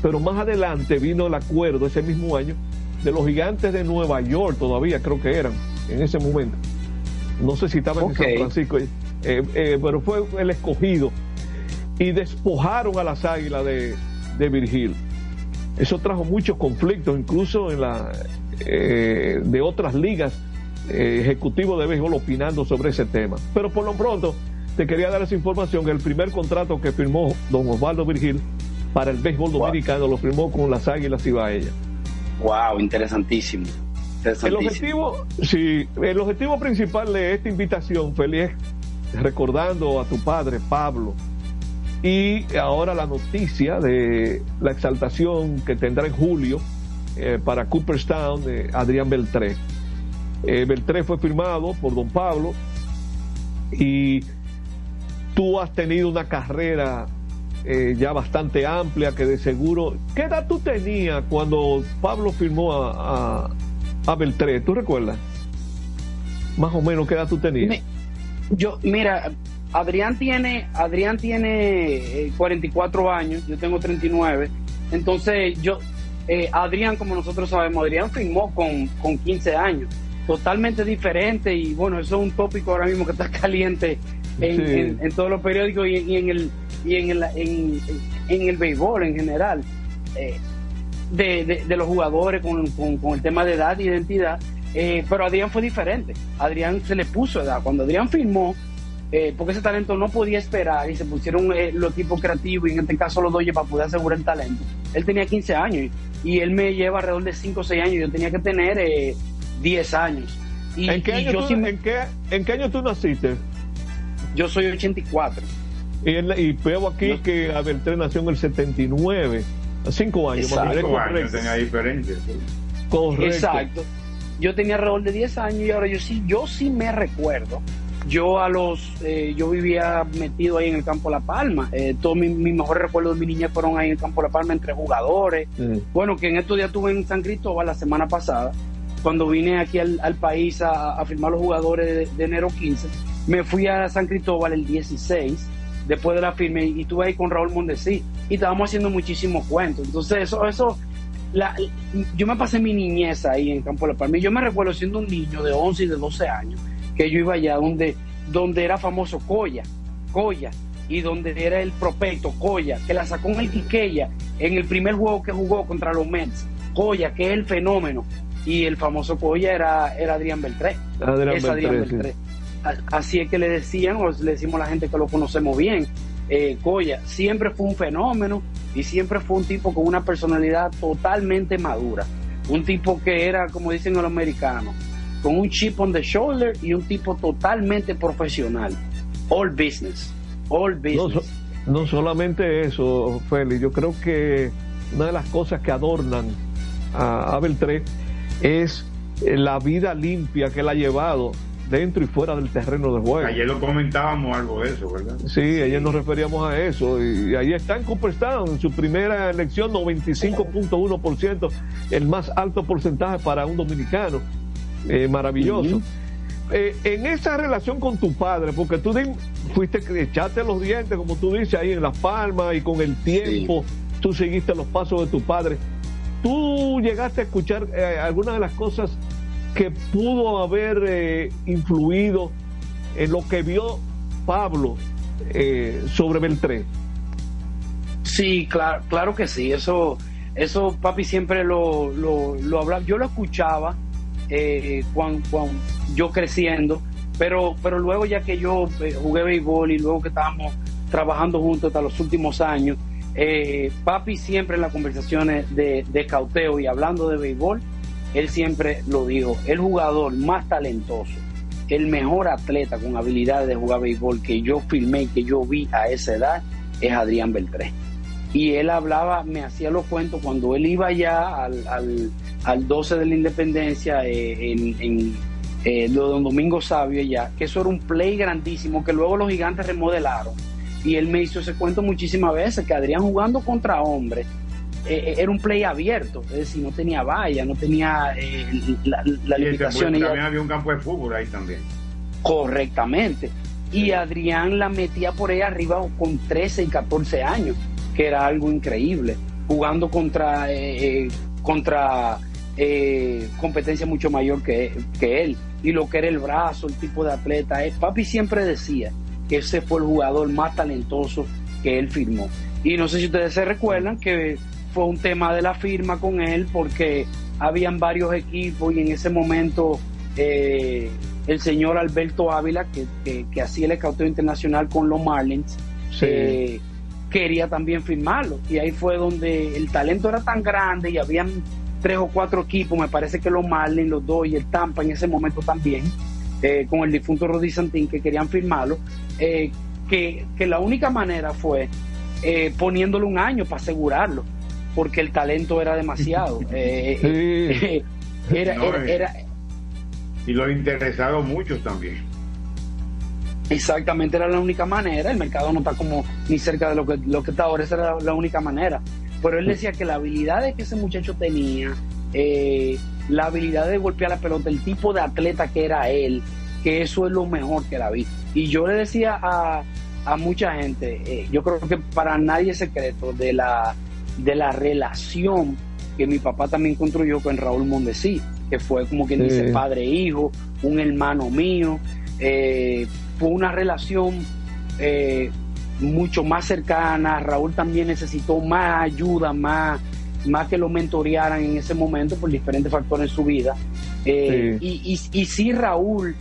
Pero más adelante vino el acuerdo ese mismo año de los gigantes de Nueva York, todavía creo que eran en ese momento. No sé si estaban en San Francisco, eh, eh, pero fue el escogido. Y despojaron a las águilas de, de Virgil. Eso trajo muchos conflictos, incluso en la eh, de otras ligas eh, ejecutivos de béisbol opinando sobre ese tema. Pero por lo pronto te quería dar esa información que el primer contrato que firmó don Osvaldo Virgil para el béisbol dominicano lo firmó con las Águilas Ibaeñas. Wow, interesantísimo. El interesantísimo. objetivo, sí, el objetivo principal de esta invitación, es recordando a tu padre, Pablo, y ahora la noticia de la exaltación que tendrá en julio eh, para Cooperstown Adrián Beltré. Eh, Beltré fue firmado por don Pablo y tú has tenido una carrera eh, ya bastante amplia que de seguro... ¿Qué edad tú tenías cuando Pablo firmó a, a, Beltré? ¿Tú recuerdas? Más o menos qué edad tú tenías. Yo, mira, Adrián tiene, Adrián tiene eh, 44 años, yo tengo 39. Entonces, yo, eh, Adrián, como nosotros sabemos, Adrián firmó con, con 15 años, totalmente diferente. Y bueno, eso es un tópico ahora mismo que está (laughs) caliente en, Sí. en- en todos los periódicos y, y en el y en el, en, en el béisbol en general. Eh, de, de- de los jugadores con, con- con el tema de edad e identidad. Eh, pero Adrián fue diferente. Adrián se le puso edad. Cuando Adrián firmó, eh, porque ese talento no podía esperar y se pusieron eh, los equipos creativos y en este caso los Dodgers para poder asegurar el talento. Él tenía 15 años y, y él me lleva alrededor de 5 o 6 años. Yo tenía que tener eh, 10 años. Y, ¿En, qué y año yo tú, sí me- en, qué, ¿En qué año tú naciste? yo soy 84. Y, él- y veo aquí que Abeltré nació en el 79, cinco años. más o menos. Cinco años tenía diferencia. Correcto. Exacto. Yo tenía alrededor de 10 años y ahora yo sí, yo sí me recuerdo. Yo a los, eh, yo vivía metido ahí en el campo La Palma. Eh, todos mis mi mejores recuerdos de mi niñez fueron ahí en el campo La Palma entre jugadores. Mm. Bueno, que en estos días estuve en San Cristóbal la semana pasada, cuando vine aquí al, país a, firmar los jugadores de, enero 15. Me fui a San Cristóbal el 16, después de la firma, y, estuve ahí con Raúl Mondesí. Y estábamos haciendo muchísimos cuentos. Entonces, eso, eso, yo me pasé mi niñez ahí en Campo de la Palma. Y yo me recuerdo siendo un niño de 11 y de 12 años, que yo iba allá donde, donde era famoso Coya, Coya, y donde era el prospecto Coya, que la sacó en el Quiqueya en el primer juego que jugó contra los Mets. Coya, que es el fenómeno. Y el famoso Coya era, era Adrián Beltré. Adrián Es Adrián Beltré, sí. Beltré. A- Así es que le decían, o le decimos a la gente que lo conocemos bien, eh, Coya siempre fue un fenómeno y siempre fue un tipo con una personalidad totalmente madura. Un tipo que era, como dicen los americanos, con un chip on the shoulder y un tipo totalmente profesional. All business. All business. no solamente eso, Félix, yo creo que una de las cosas que adornan a, a Beltré es eh, la vida limpia que él ha llevado dentro y fuera del terreno de juego. Ayer lo comentábamos algo de eso, ¿verdad? Sí, ayer nos referíamos a eso. Y ahí está en Cooperstown, en su primera elección, 95.1%, el más alto porcentaje para un dominicano. Eh, maravilloso. Eh, en esa relación con tu padre, porque tú fuiste que echaste los dientes, como tú dices, ahí en Las Palmas y con el tiempo tú seguiste los pasos de tu padre. ¿Tú llegaste a escuchar eh, algunas de las cosas que pudo haber eh, influido en lo que vio Pablo eh, sobre Beltré? Sí, claro, claro que sí. Eso, eso papi siempre lo, lo, lo hablaba. Yo lo escuchaba eh, cuando, yo creciendo, pero, pero luego ya que yo eh, jugué béisbol y luego que estábamos trabajando juntos hasta los últimos años, eh, papi siempre en las conversaciones de, cauteo y hablando de béisbol, él siempre lo dijo, el jugador más talentoso, el mejor atleta con habilidades de jugar béisbol que yo filmé y que yo vi a esa edad es Adrián Beltré. Y él hablaba, me hacía los cuentos cuando él iba ya al, al, al 12 de la Independencia eh, en, en eh, lo de Don Domingo Sabio ya, que eso era un play grandísimo que luego los gigantes remodelaron. Y él me hizo ese cuento muchísimas veces, que Adrián jugando contra hombres eh, era un play abierto, es decir, no tenía valla, no tenía eh, la, la Y ese- limitación. y también había un campo de fútbol ahí también. correctamente. Y Adrián la metía por ahí arriba con 13 y 14 años, que era algo increíble, jugando contra, eh, eh, contra eh, competencia mucho mayor que, que él. Y lo que era el brazo, el tipo de atleta. eh, Papi siempre decía que ese fue el jugador más talentoso que él firmó. Y no sé si ustedes se recuerdan que fue un tema de la firma con él porque habían varios equipos y en ese momento eh, el señor Alberto Ávila, que, que- que hacía el escauteo internacional con los Marlins, Sí. eh, quería también firmarlo. Y ahí fue donde el talento era tan grande y habían tres o cuatro equipos, me parece que los Marlins, los dos y el Tampa en ese momento también, eh, con el difunto Rodi Santín, que querían firmarlo, eh, que, que la única manera fue eh, poniéndole un año para asegurarlo, porque el talento era demasiado. (laughs) Eh, eh, era, No, era- era- Y los interesados muchos también. Exactamente, era la única manera. El mercado no está como ni cerca de lo que, lo que está ahora, esa era la, la única manera. Pero él decía que la habilidad que ese muchacho tenía, eh, la habilidad de golpear la pelota, el tipo de atleta que era él, que eso es lo mejor que la vi. Y yo le decía a, a mucha gente, eh, yo creo que para nadie es secreto de la, de la relación que mi papá también construyó con Raúl Mondesí, que fue como quien Sí. dice padre e hijo, un hermano mío. eh, fue una relación eh, mucho más cercana. Raúl también necesitó más ayuda, más, más que lo mentorearan en ese momento por diferentes factores en su vida. Eh, y, y, y sí, Raúl,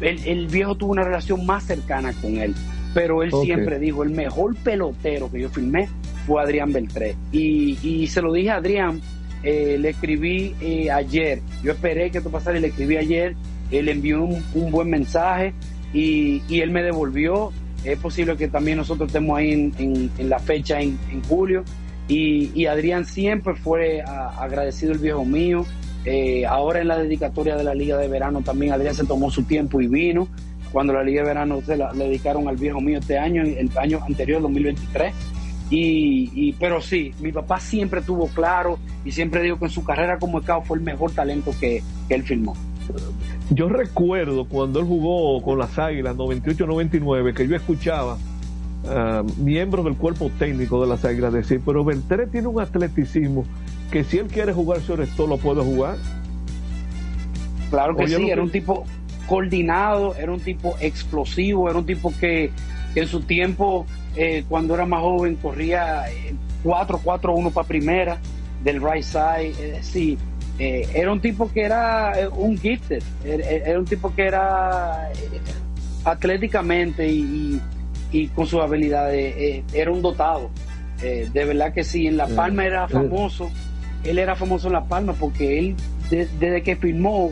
el, el viejo tuvo una relación más cercana con él, pero él siempre dijo, el mejor pelotero que yo filmé fue Adrián Beltré. Y, y se lo dije a Adrián, eh, le escribí eh, ayer, yo esperé que esto pasara y le escribí ayer, él envió un, un buen mensaje y, y él me devolvió Es posible que también nosotros estemos ahí en, en- en la fecha en, en julio. Y, y Adrián siempre fue a- agradecido el viejo mío. Eh, ahora en la dedicatoria de la Liga de Verano también Adrián se tomó su tiempo y vino. Cuando la Liga de Verano se la, dedicaron al viejo mío este año, el año anterior, 2023. Y, pero sí, mi papá siempre tuvo claro y siempre digo que en su carrera como scout fue el mejor talento que, que él firmó. Yo recuerdo cuando él jugó con las Águilas 98-99 que yo escuchaba ah, miembros del cuerpo técnico de las Águilas decir, pero Beltré tiene un atleticismo que si él quiere jugar sobre esto lo puede jugar. Claro que Oye, sí, que- era un tipo coordinado, era un tipo explosivo, era un tipo que, que en su tiempo, eh, cuando era más joven, corría eh, 4-4-1 para primera, del right side, es decir, eh, era un tipo que era eh, un gifted, era, era un tipo que era eh, atléticamente y, y- y con sus habilidades, eh, era un dotado. Eh, de verdad que sí, en La Palma era famoso, él era famoso en La Palma porque él, de- desde que filmó,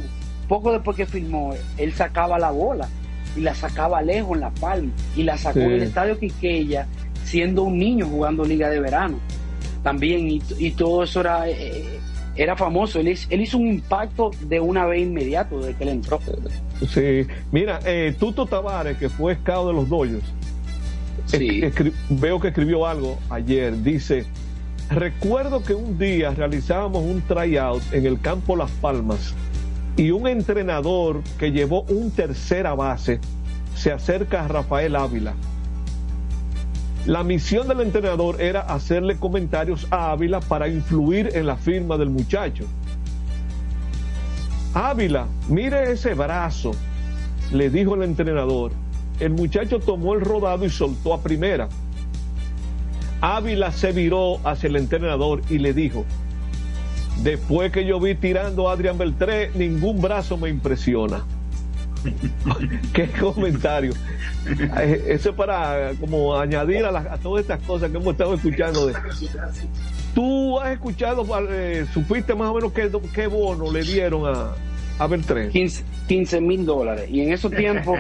poco después que filmó, él sacaba la bola y la sacaba lejos en La Palma y la sacó Sí. en el estadio Quiqueya siendo un niño jugando Liga de Verano también y, y todo eso era, eh, era famoso. Él, hizo- él hizo un impacto de una vez inmediato desde que él entró. Sí, mira, eh, Tuto Tavares, que fue scout de los Dodgers, Sí. veo que escribió algo ayer, dice, recuerdo que un día realizábamos un tryout en el campo Las Palmas y un entrenador que llevó un tercera base se acerca a Rafael Ávila. La misión del entrenador era hacerle comentarios a Ávila para influir en la firma del muchacho. Ávila, mire ese brazo, le dijo el entrenador. El muchacho tomó el rodado y soltó a primera. Ávila se viró hacia el entrenador y le dijo, después que yo vi tirando a Adrián Beltré, ningún brazo me impresiona. (laughs) Qué comentario. Eh, Eso es para como añadir a, las- a todas estas cosas que hemos estado escuchando. De, ¿Tú has escuchado, eh, supiste más o menos qué, qué bono le dieron a, a Beltré? 15 mil dólares. Y en esos tiempos,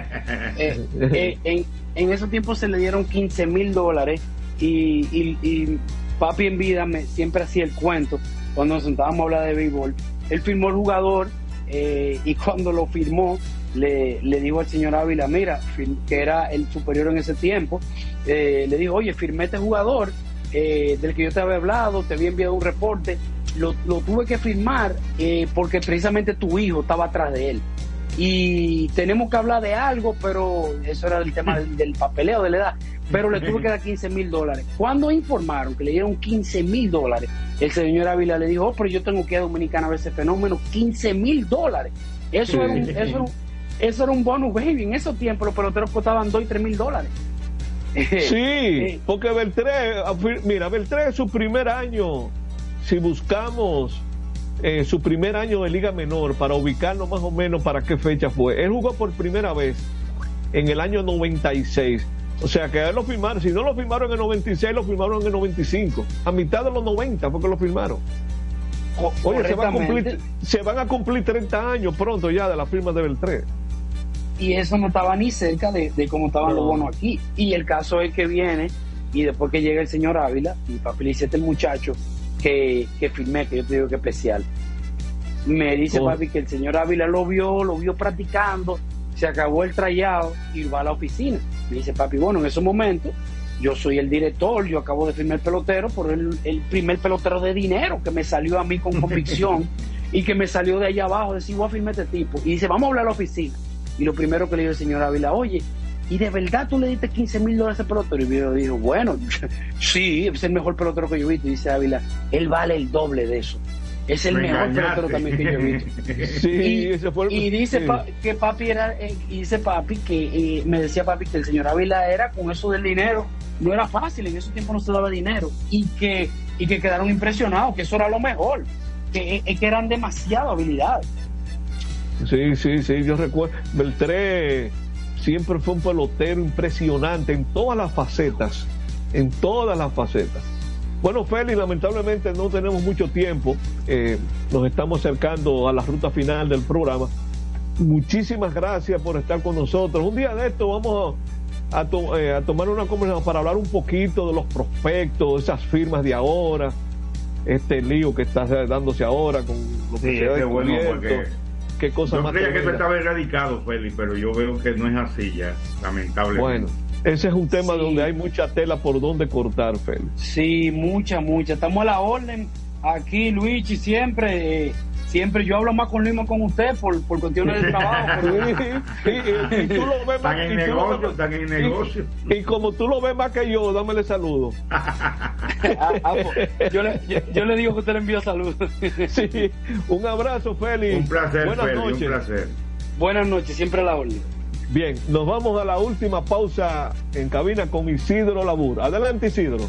eh, (laughs) eh, en, en esos tiempos se le dieron 15 mil dólares. Y, y- y papi en vida me, siempre hacía el cuento cuando nos sentábamos a hablar de béisbol. Él firmó el jugador eh, y cuando lo firmó, le, le dijo al señor Ávila, mira, que era el superior en ese tiempo, eh, le dijo, oye, firmé este jugador eh, del que yo te había hablado, te había enviado un reporte, lo, lo tuve que firmar eh, porque precisamente tu hijo estaba atrás de él. Y tenemos que hablar de algo, pero eso era el tema del papeleo de la edad. Pero le tuve que dar (laughs) 15 mmil dólares. Cuando informaron que le dieron 15 mil dólares, el señor Ávila le dijo, oh, pero yo tengo que ir a Dominicana a ver ese fenómeno, 15 mil dólares. Eso, era un, eso, era un, eso era un bonus, baby. En esos tiempos los peloteros costaban 2 y 3 mil dólares. (laughs) Sí, porque Beltré, mira, Beltré su primer año, si buscamos eh, su primer año de Liga Menor para ubicarnos más o menos para qué fecha fue, él jugó por primera vez en el año 96. O sea que a él lo firmaron, si no lo firmaron en el 96, lo firmaron en el 95. A mitad de los 90 porque lo firmaron. Oye, se van, a cumplir, se van a cumplir 30 años pronto ya de la firma de Beltré. y eso no estaba ni cerca de, de cómo estaban No. los bonos aquí. Y el caso es que viene, y después que llega el señor Ávila, mi papi le dice este muchacho que, que firmé, que yo te digo que especial. Me dice Oh. papi que el señor Ávila lo vio, lo vio practicando, se acabó el trayado y va a la oficina. Me dice papi, bueno, en ese momento yo soy el director, yo acabo de firmar el pelotero, por el, el primer pelotero de dinero que me salió a mí con convicción (laughs) y que me salió de allá abajo, decir, voy a firmar este tipo. Y dice, vamos a hablar a la oficina. Y lo primero que le dijo el señor Ávila, oye, ¿y de verdad tú le diste 15 mil dólares a ese pelotero? Y yo dijo, bueno, (laughs) sí, es el mejor pelotero que yo he visto. Y dice Ávila, él vale el doble de eso. Es el Me mejor pelotero también que yo he visto. Sí, y, ese fue el- y dice sí. pa- que papi era, eh, y dice papi que eh, me decía papi que el señor Ávila era con eso del dinero, no era fácil, en ese tiempo no se daba dinero, y que, y que quedaron impresionados, que eso era lo mejor, que, eh, que eran demasiadas habilidades. Sí, sí, sí, yo recuerdo. Beltré siempre fue un pelotero impresionante en todas las facetas, en todas las facetas. Bueno, Félix, lamentablemente no tenemos mucho tiempo, eh, nos estamos acercando a la ruta final del programa. Muchísimas gracias por estar con nosotros. Un día de esto vamos a, to- eh, a tomar una conversación para hablar un poquito de los prospectos, esas firmas de ahora, este lío que está dándose ahora con lo que Sí, se ha ese es bueno descubierto. porque Qué cosa yo más creía que eso estaba erradicado, Félix, pero yo veo que no es así ya, lamentablemente. Bueno, ese es un tema Sí. donde hay mucha tela por donde cortar, Félix. Sí, mucha, mucha. Estamos a la orden aquí, Luigi, siempre. eh, siempre yo hablo más con Luis más con usted por, por cuestiones de trabajo. (laughs) pero- y, y tú lo ves Están más- en y tú lo negocio, ves- están en y- negocio. Y, como tú lo ves más que yo, dámele saludo. (laughs) Ah, ah, pues, yo, le, yo, yo le digo que usted le envía saludos. Sí, un abrazo, Félix. Un placer, Buenas noches. un placer. Buenas noches, siempre a la orden. Bien, nos vamos a la última pausa en cabina con Isidro Labur. Adelante, Isidro.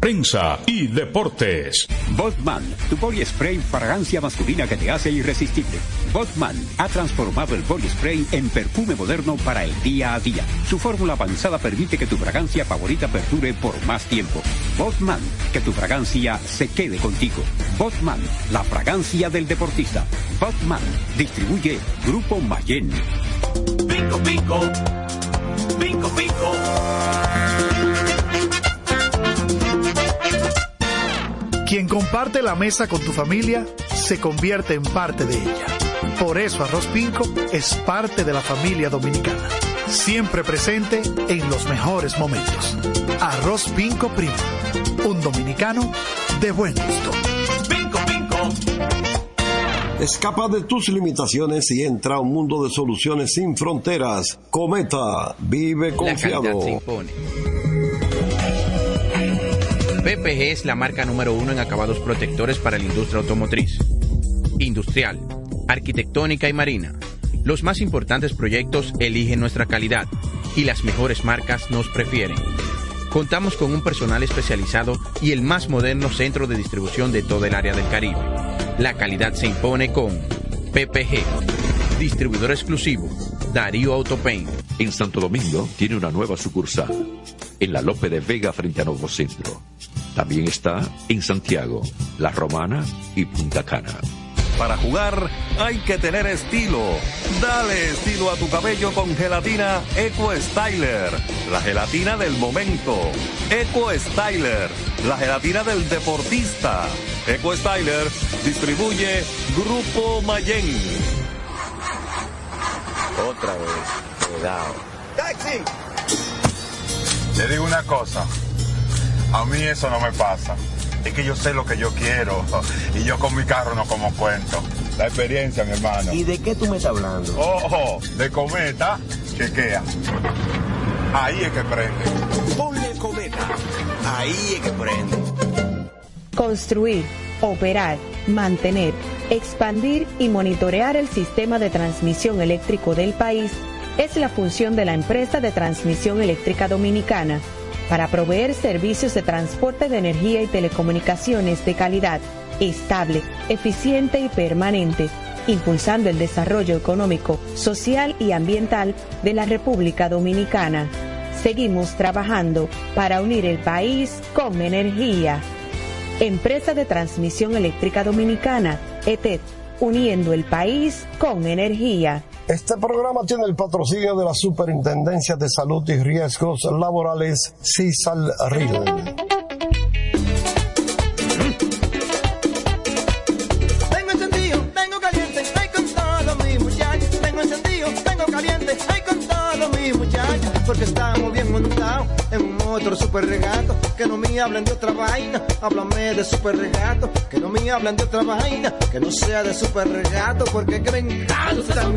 Prensa y deportes. Botman, tu body spray fragancia masculina que te hace irresistible. Botman ha transformado el body spray en perfume moderno para el día a día. Su fórmula avanzada permite que tu fragancia favorita perdure por más tiempo. Botman, que tu fragancia se quede contigo. Botman, la fragancia del deportista. Botman, distribuye Grupo Mayen. Pinco, pinco. Pinco, pinco. Quien comparte la mesa con tu familia se convierte en parte de ella. Por eso Arroz Pinco es parte de la familia dominicana. Siempre presente en los mejores momentos. Arroz Pinco Primo. Un dominicano de buen gusto. Escapa de tus limitaciones y entra a un mundo de soluciones sin fronteras. Cometa, vive La confiado. calidad se impone. PPG es la marca número uno en acabados protectores para la industria automotriz, industrial, arquitectónica y marina. Los más importantes proyectos eligen nuestra calidad y las mejores marcas nos prefieren. Contamos con un personal especializado y el más moderno centro de distribución de todo el área del Caribe. La calidad se impone con PPG, distribuidor exclusivo, Darío Autopain. En Santo Domingo tiene una nueva sucursal, en la Lope de Vega frente a Nuevo Centro. También está en Santiago, La Romana y Punta Cana. Para jugar hay que tener estilo. Dale estilo a tu cabello con gelatina Eco Styler, la gelatina del momento. Eco Styler, la gelatina del deportista. Eco Styler distribuye Grupo Mayen. Otra vez, cuidado. ¡Taxi! Te digo una cosa, a mí eso no me pasa. Es que yo sé lo que yo quiero y yo con mi carro no como cuento. La experiencia, mi hermano. ¿Y de qué tú me estás hablando? Ojo, de cometa, chequea. Ahí es que prende. Ponle cometa. Ahí es que prende. Construir, operar, mantener, expandir y monitorear el sistema de transmisión eléctrico del país es la función de la empresa de transmisión eléctrica dominicana para proveer servicios de transporte de energía y telecomunicaciones de calidad, estable, eficiente y permanente, impulsando el desarrollo económico, social y ambiental de la República Dominicana. Seguimos trabajando para unir el país con energía. Empresa de Transmisión Eléctrica Dominicana, ETED, uniendo el país con energía. Este programa tiene el patrocinio de la Superintendencia de Salud y Riesgos Laborales, CISAL RIL. Super. Que no me hablen de otra vaina, háblame de super regato. Que no me hablen de otra vaina, que no sea de super regato. Porque que me encanta.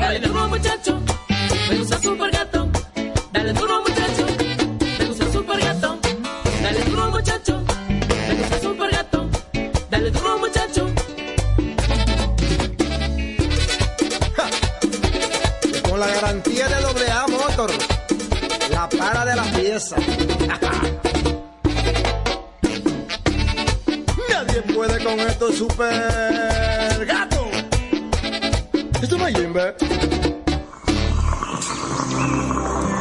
Dale duro muchacho, me gusta super gato. Dale duro la pieza. (laughs) Nadie puede con esto super gato. Esto no es Jimbe.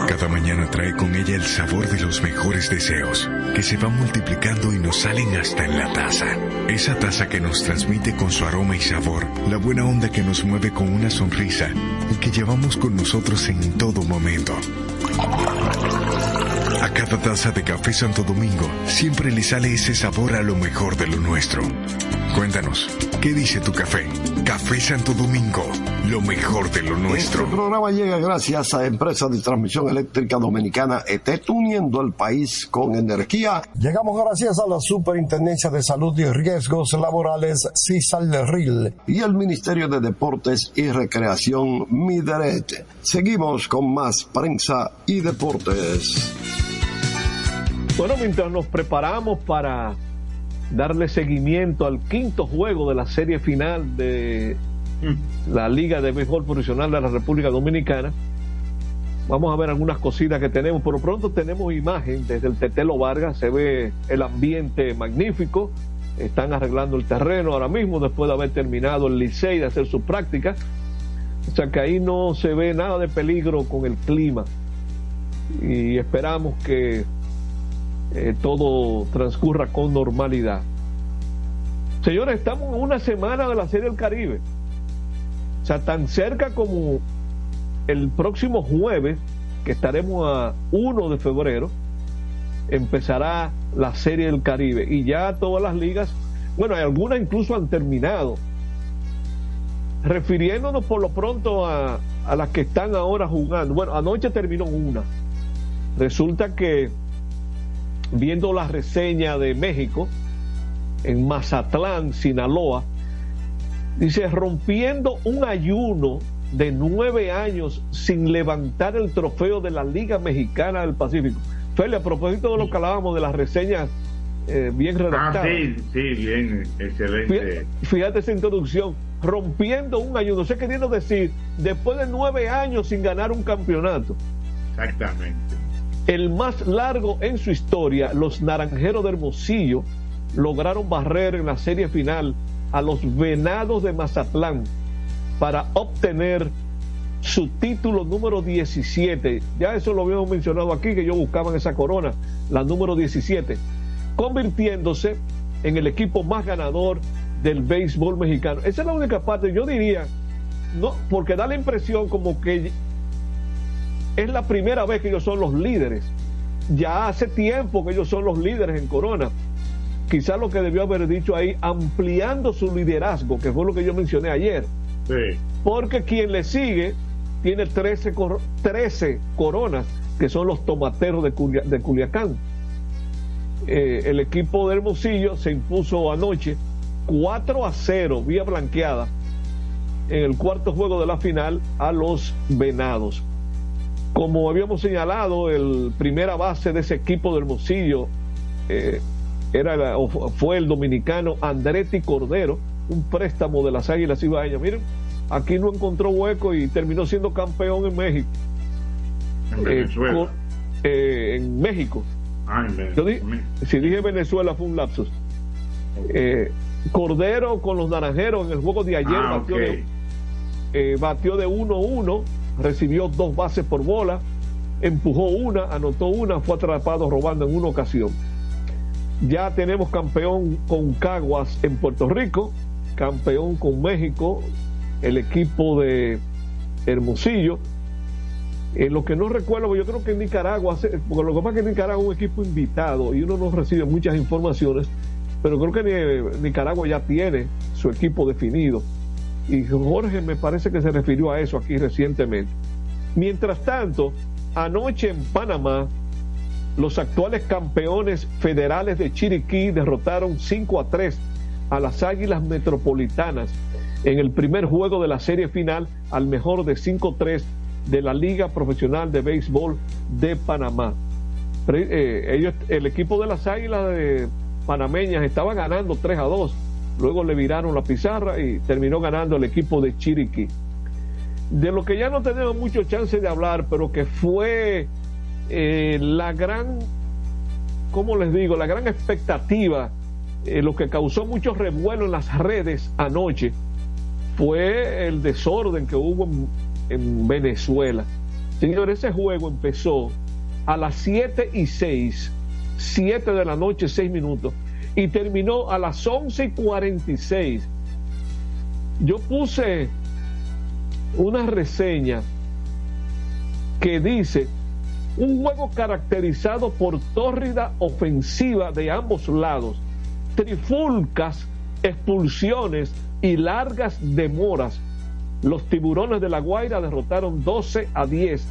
Cada mañana trae con ella el sabor de los mejores deseos, que se van multiplicando y nos salen hasta en la taza. Esa taza que nos transmite con su aroma y sabor, la buena onda que nos mueve con una sonrisa y que llevamos con nosotros en todo momento. Cada taza de café Santo Domingo siempre le sale ese sabor a lo mejor de lo nuestro. Cuéntanos, ¿qué dice tu café? Café Santo Domingo, lo mejor de lo nuestro. Este programa llega gracias a Empresa de Transmisión Eléctrica Dominicana ET, uniendo el país con energía. Llegamos gracias a la Superintendencia de Salud y Riesgos Laborales, CISALRIL, y el Ministerio de Deportes y Recreación, MIDERET. Seguimos con más prensa y deportes. Bueno, mientras nos preparamos para darle seguimiento al quinto juego de la serie final de la Liga de Béisbol Profesional de la República Dominicana, vamos a ver algunas cositas que tenemos. Por lo pronto tenemos imagen desde el Tetelo Vargas, se ve el ambiente magnífico, están arreglando el terreno ahora mismo después de haber terminado el Licey de hacer su práctica. O sea que ahí no se ve nada de peligro con el clima y esperamos que eh, todo transcurra con normalidad. Señores, estamos una semana de la Serie del Caribe. O sea, tan cerca como el próximo jueves, que estaremos a 1 de febrero, empezará la Serie del Caribe. Y ya todas las ligas, bueno, algunas incluso han terminado. Refiriéndonos por lo pronto a, a las que están ahora jugando. Bueno, anoche terminó una. Resulta que viendo la reseña de México en Mazatlán, Sinaloa, dice rompiendo un ayuno de nueve años sin levantar el trofeo de la Liga Mexicana del Pacífico. Feli, a propósito de lo que hablábamos de las reseñas eh, bien redactadas. Ah, sí, sí, bien, excelente. Fíjate, fíjate esa introducción, rompiendo un ayuno. Sé queriendo decir, después de nueve años sin ganar un campeonato. Exactamente. El más largo en su historia, los Naranjeros de Hermosillo lograron barrer en la serie final a los Venados de Mazatlán para obtener su título número 17. Ya eso lo habíamos mencionado aquí, que ellos buscaban esa corona, la número 17, convirtiéndose en el equipo más ganador del béisbol mexicano. Esa es la única parte, yo diría, no, porque da la impresión como que es la primera vez que ellos son los líderes. Ya hace tiempo que ellos son los líderes en Corona. Quizás lo que debió haber dicho ahí, ampliando su liderazgo, que fue lo que yo mencioné ayer. Sí. Porque quien le sigue tiene 13, cor 13 coronas, que son los tomateros de, Culia de Culiacán. Eh, el equipo de Hermosillo se impuso anoche 4 a 0, vía blanqueada, en el cuarto juego de la final a los Venados. Como habíamos señalado, el primera base de ese equipo de Hermosillo eh, era fue el dominicano Andretti Cordero, un préstamo de las Águilas Ibaeñas. Miren, aquí no encontró hueco y terminó siendo campeón en México. En Venezuela. con- eh, en México. Ah, en Venezuela. Yo di- si dije Venezuela fue un lapsus. Eh, Cordero con los naranjeros en el juego de ayer Ah, batió, de, eh, batió de 1-1, recibió dos bases por bola, empujó una, anotó una, fue atrapado robando en una ocasión. Ya tenemos campeón con Caguas en Puerto Rico, campeón con México, el equipo de Hermosillo. En lo que no recuerdo, yo creo que en Nicaragua, porque lo que pasa es que en Nicaragua es un equipo invitado y uno no recibe muchas informaciones, pero creo que Ni- Nicaragua ya tiene su equipo definido. Y Jorge me parece que se refirió a eso aquí recientemente. Mientras tanto, anoche en Panamá, los actuales campeones federales de Chiriquí derrotaron 5 a 3 a las Águilas Metropolitanas en el primer juego de la serie final al mejor de 5-3 de la Liga Profesional de Béisbol de Panamá. Eh, el equipo de las Águilas de panameñas estaba ganando 3 a 2, luego le viraron la pizarra y terminó ganando el equipo de Chiriquí. De lo que ya no tenemos mucho chance de hablar, pero que fue eh, la gran, ¿cómo les digo? La gran expectativa, eh, lo que causó mucho revuelo en las redes anoche, fue el desorden que hubo en, en Venezuela. Señor, ese juego empezó a las 7 y 6, 7 de la noche, 6 minutos, y terminó a las 11 y 46. Yo puse una reseña que dice Un juego caracterizado por tórrida ofensiva de ambos lados, trifulcas, expulsiones y largas demoras. Los tiburones de La Guaira derrotaron 12 a 10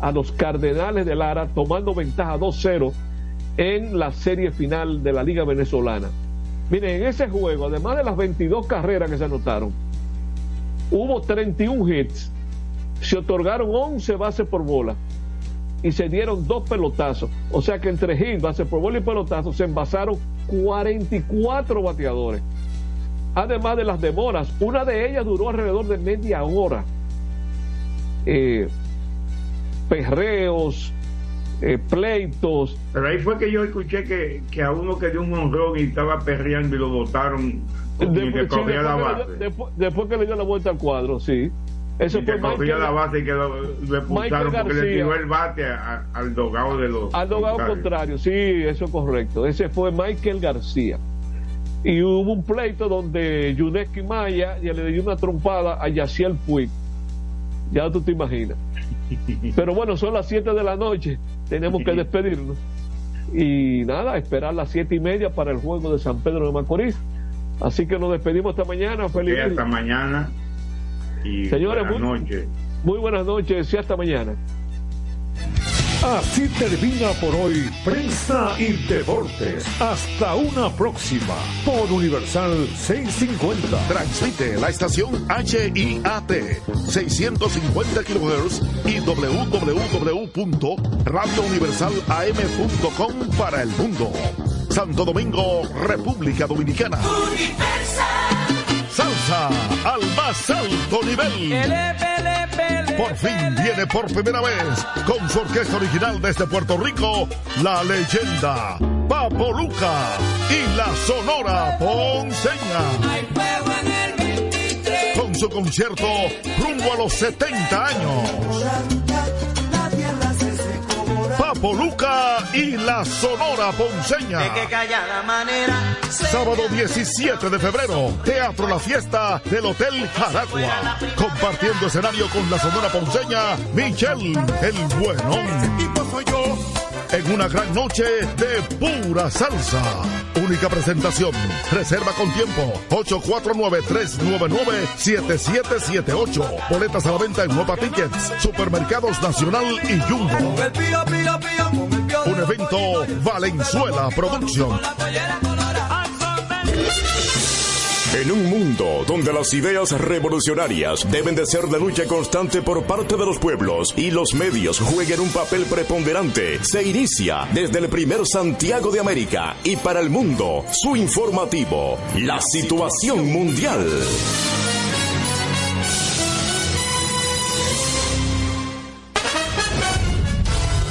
a los Cardenales de Lara, tomando ventaja 2-0 en la serie final de la Liga Venezolana. Miren, en ese juego, además de las 22 carreras que se anotaron, hubo 31 hits, se otorgaron 11 bases por bola y se dieron dos pelotazos. O sea que entre hits, bases por bola y pelotazos se envasaron 44 bateadores. Además de las demoras, una de ellas duró alrededor de media hora. Eh, perreos, eh, pleitos. Pero ahí fue que yo escuché que, que a uno que dio un honrón y estaba perreando y lo botaron Después, que sí, la base. que le- después- después que le dio la vuelta al cuadro, sí. Eso y fue que Michael- la base y que lo, lo expulsaron porque le tiró el bate a- al dogado de los. Al dogado contrario, sí, eso es correcto. Ese fue Michael García. Y hubo un pleito donde Yuneski Maya ya le dio una trompada a Yaciel Puig. Ya tú te imaginas. Pero bueno, son las 7 de la noche. Tenemos que despedirnos. Y nada, esperar las siete y media para el juego de San Pedro de Macorís. Así que nos despedimos esta mañana. Feliz Sí, hasta mañana. Y Señores, buenas muy- noches. Muy buenas noches y hasta mañana. Así termina por hoy Prensa y Deportes. Hasta una próxima por Universal 650. Transmite la estación HIAT 650 kHz y www.radiouniversalam.com para el mundo. Santo Domingo, República Dominicana. Salsa al más alto nivel. Por fin viene por primera vez con su orquesta original desde Puerto Rico, la leyenda Papo Luca y la Sonora Ponceña. Con su concierto rumbo a los 70 años. Papo Luca y la Sonora Ponceña. De que callada manera Sábado 17 de febrero, Teatro La Fiesta del Hotel Jaragua. Compartiendo escenario con la Sonora Ponceña, Michelle el Buenón. En una gran noche de pura salsa. Única presentación. Reserva con tiempo. 849-399-7778. Boletas a la venta en Nueva Tickets, Supermercados Nacional y Jumbo. Un evento Valenzuela Producción. En un mundo donde las ideas revolucionarias deben de ser de lucha constante por parte de los pueblos y los medios jueguen un papel preponderante, se inicia desde el primer Santiago de América y para el mundo su informativo, la situación mundial.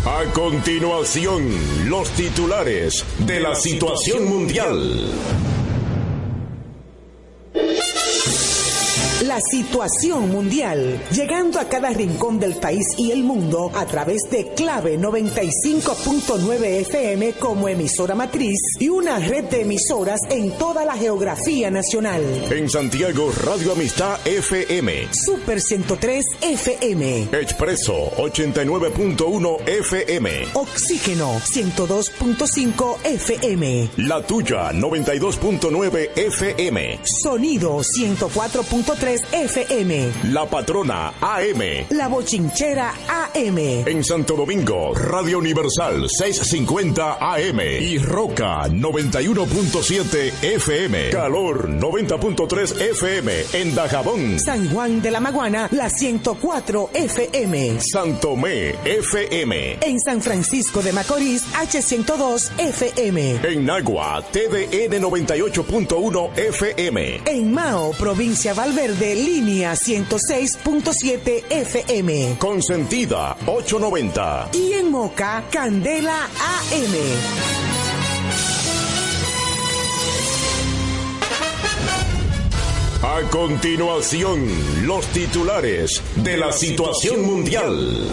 A continuación, los titulares de la situación mundial. La situación mundial, llegando a cada rincón del país y el mundo a través de Clave 95.9 FM como emisora matriz y una red de emisoras en toda la geografía nacional. En Santiago, Radio Amistad FM. Super 103 FM. Expreso 89.1 FM. Oxígeno 102.5 FM. La tuya 92.9 FM. Sonido 104.3 FM. La patrona AM. La bochinchera AM. En Santo Domingo, Radio Universal 650 AM y Roca 91.7 FM. Calor 90.3 FM en Dajabón. San Juan de la Maguana, la 104 FM. Santomé FM. En San Francisco de Macorís, H102 FM. En Nagua, TVN 98.1 FM. En Mao, provincia Valverde, línea 106.7 FM. Consentida 890. Y en Moca, Candela AM. A continuación, los titulares de la situación mundial.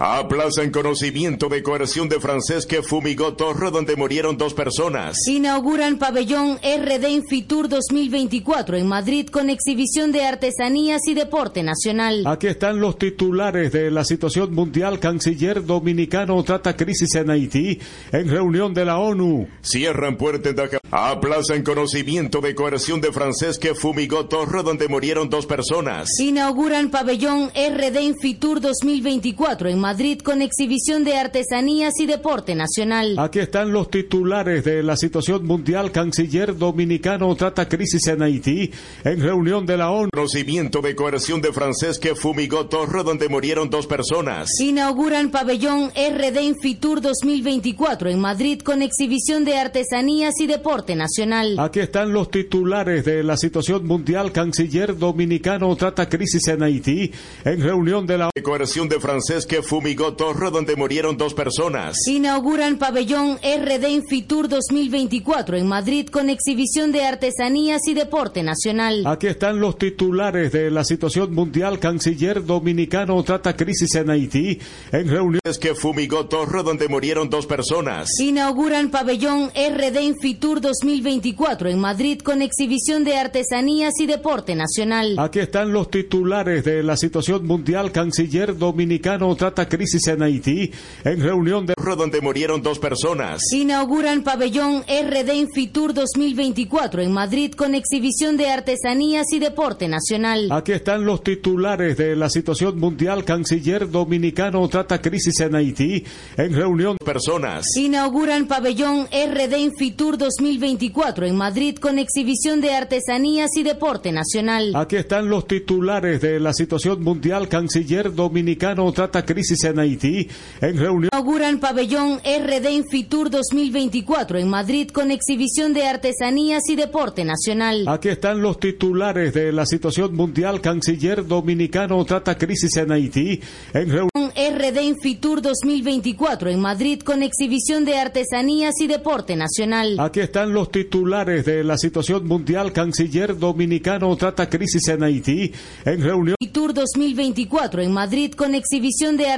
Aplazan conocimiento de coerción de francés que fumigó torre donde murieron dos personas. Inauguran pabellón RD Infitur 2024 en Madrid con exhibición de artesanías y deporte nacional. Aquí están los titulares de la situación mundial. Canciller dominicano trata crisis en Haití en reunión de la ONU. Cierran puerta en Dakar. Aplazan conocimiento de coerción de francés que fumigó torre donde murieron dos personas. Inauguran pabellón RD Infitur 2024 en Madrid con exhibición de artesanías y deporte nacional. Aquí están los titulares de la situación mundial. Canciller dominicano trata crisis en Haití en reunión de la ONU. Conocimiento de coerción de francés que fumigó torre donde murieron dos personas. Inauguran pabellón RD Infitur 2024 en Madrid con exhibición de artesanías y deporte nacional. Aquí están los titulares de la situación mundial. Canciller dominicano trata crisis en Haití en reunión de la ONU. Coerción de francés que fumigó torre donde murieron dos personas. Inauguran pabellón RD Infitur 2024 en Madrid con exhibición de artesanías y deporte nacional. Aquí están los titulares de la situación mundial. Canciller dominicano trata crisis en Haití en reunión que fumigó torre donde murieron dos personas. Inauguran pabellón RD Infitur 2024 en Madrid con exhibición de artesanías y deporte nacional. Aquí están los titulares de la situación mundial. Canciller dominicano trata crisis en Haití en reunión de donde murieron dos personas. Inauguran pabellón RD Infitur 2024 en Madrid con exhibición de artesanías y deporte nacional. Aquí están los titulares de la situación mundial. Canciller dominicano trata crisis en Haití en reunión de personas. Inauguran pabellón RD Infitur 2024 en Madrid con exhibición de artesanías y deporte nacional. Aquí están los titulares de la situación mundial. Canciller dominicano trata crisis en Haití en reunión. Inauguran pabellón RD Infitur 2024 en Madrid con exhibición de artesanías y deporte nacional. Aquí están los titulares de la situación mundial. Canciller dominicano trata crisis en Haití en reunión. RD Infitur 2024 en Madrid con exhibición de artesanías y deporte nacional. Aquí están los titulares de la situación mundial. Canciller dominicano trata crisis en Haití en reunión. Infitur 2024 en Madrid con exhibición de artesanías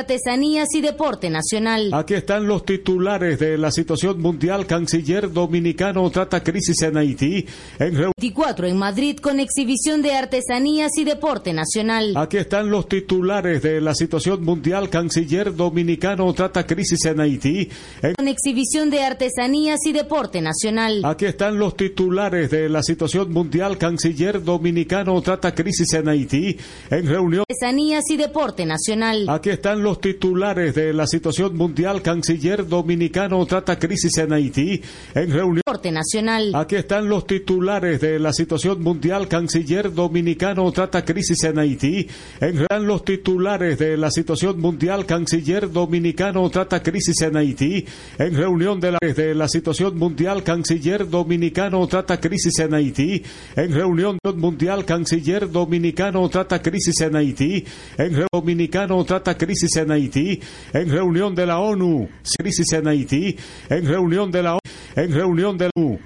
y deporte nacional. Aquí están los titulares de la situación mundial. Canciller dominicano trata crisis en Haití en reunión. 24 en Madrid con exhibición de artesanías y deporte nacional. Aquí están los titulares de la situación mundial. Canciller dominicano trata crisis en Haití en... con exhibición de artesanías y deporte nacional. Aquí están los titulares de la situación mundial. Canciller dominicano trata crisis en Haití en reunión. Artesanías y deporte nacional. Aquí están los titulares de la situación mundial. Canciller dominicano trata crisis en Haití en reunión. Nacional. Aquí están los titulares de la situación mundial. Canciller dominicano trata crisis en Haití en reunión. Los titulares de la situación mundial. Canciller dominicano trata crisis en Haití en reunión de la, de la situación mundial. Canciller dominicano trata crisis en Haití en reunión mundial. Canciller dominicano trata crisis en Haití en dominicano trata crisis en Haití en reunión de la ONU. Crisis en Haití en reunión de la ONU. En reunión de la ONU.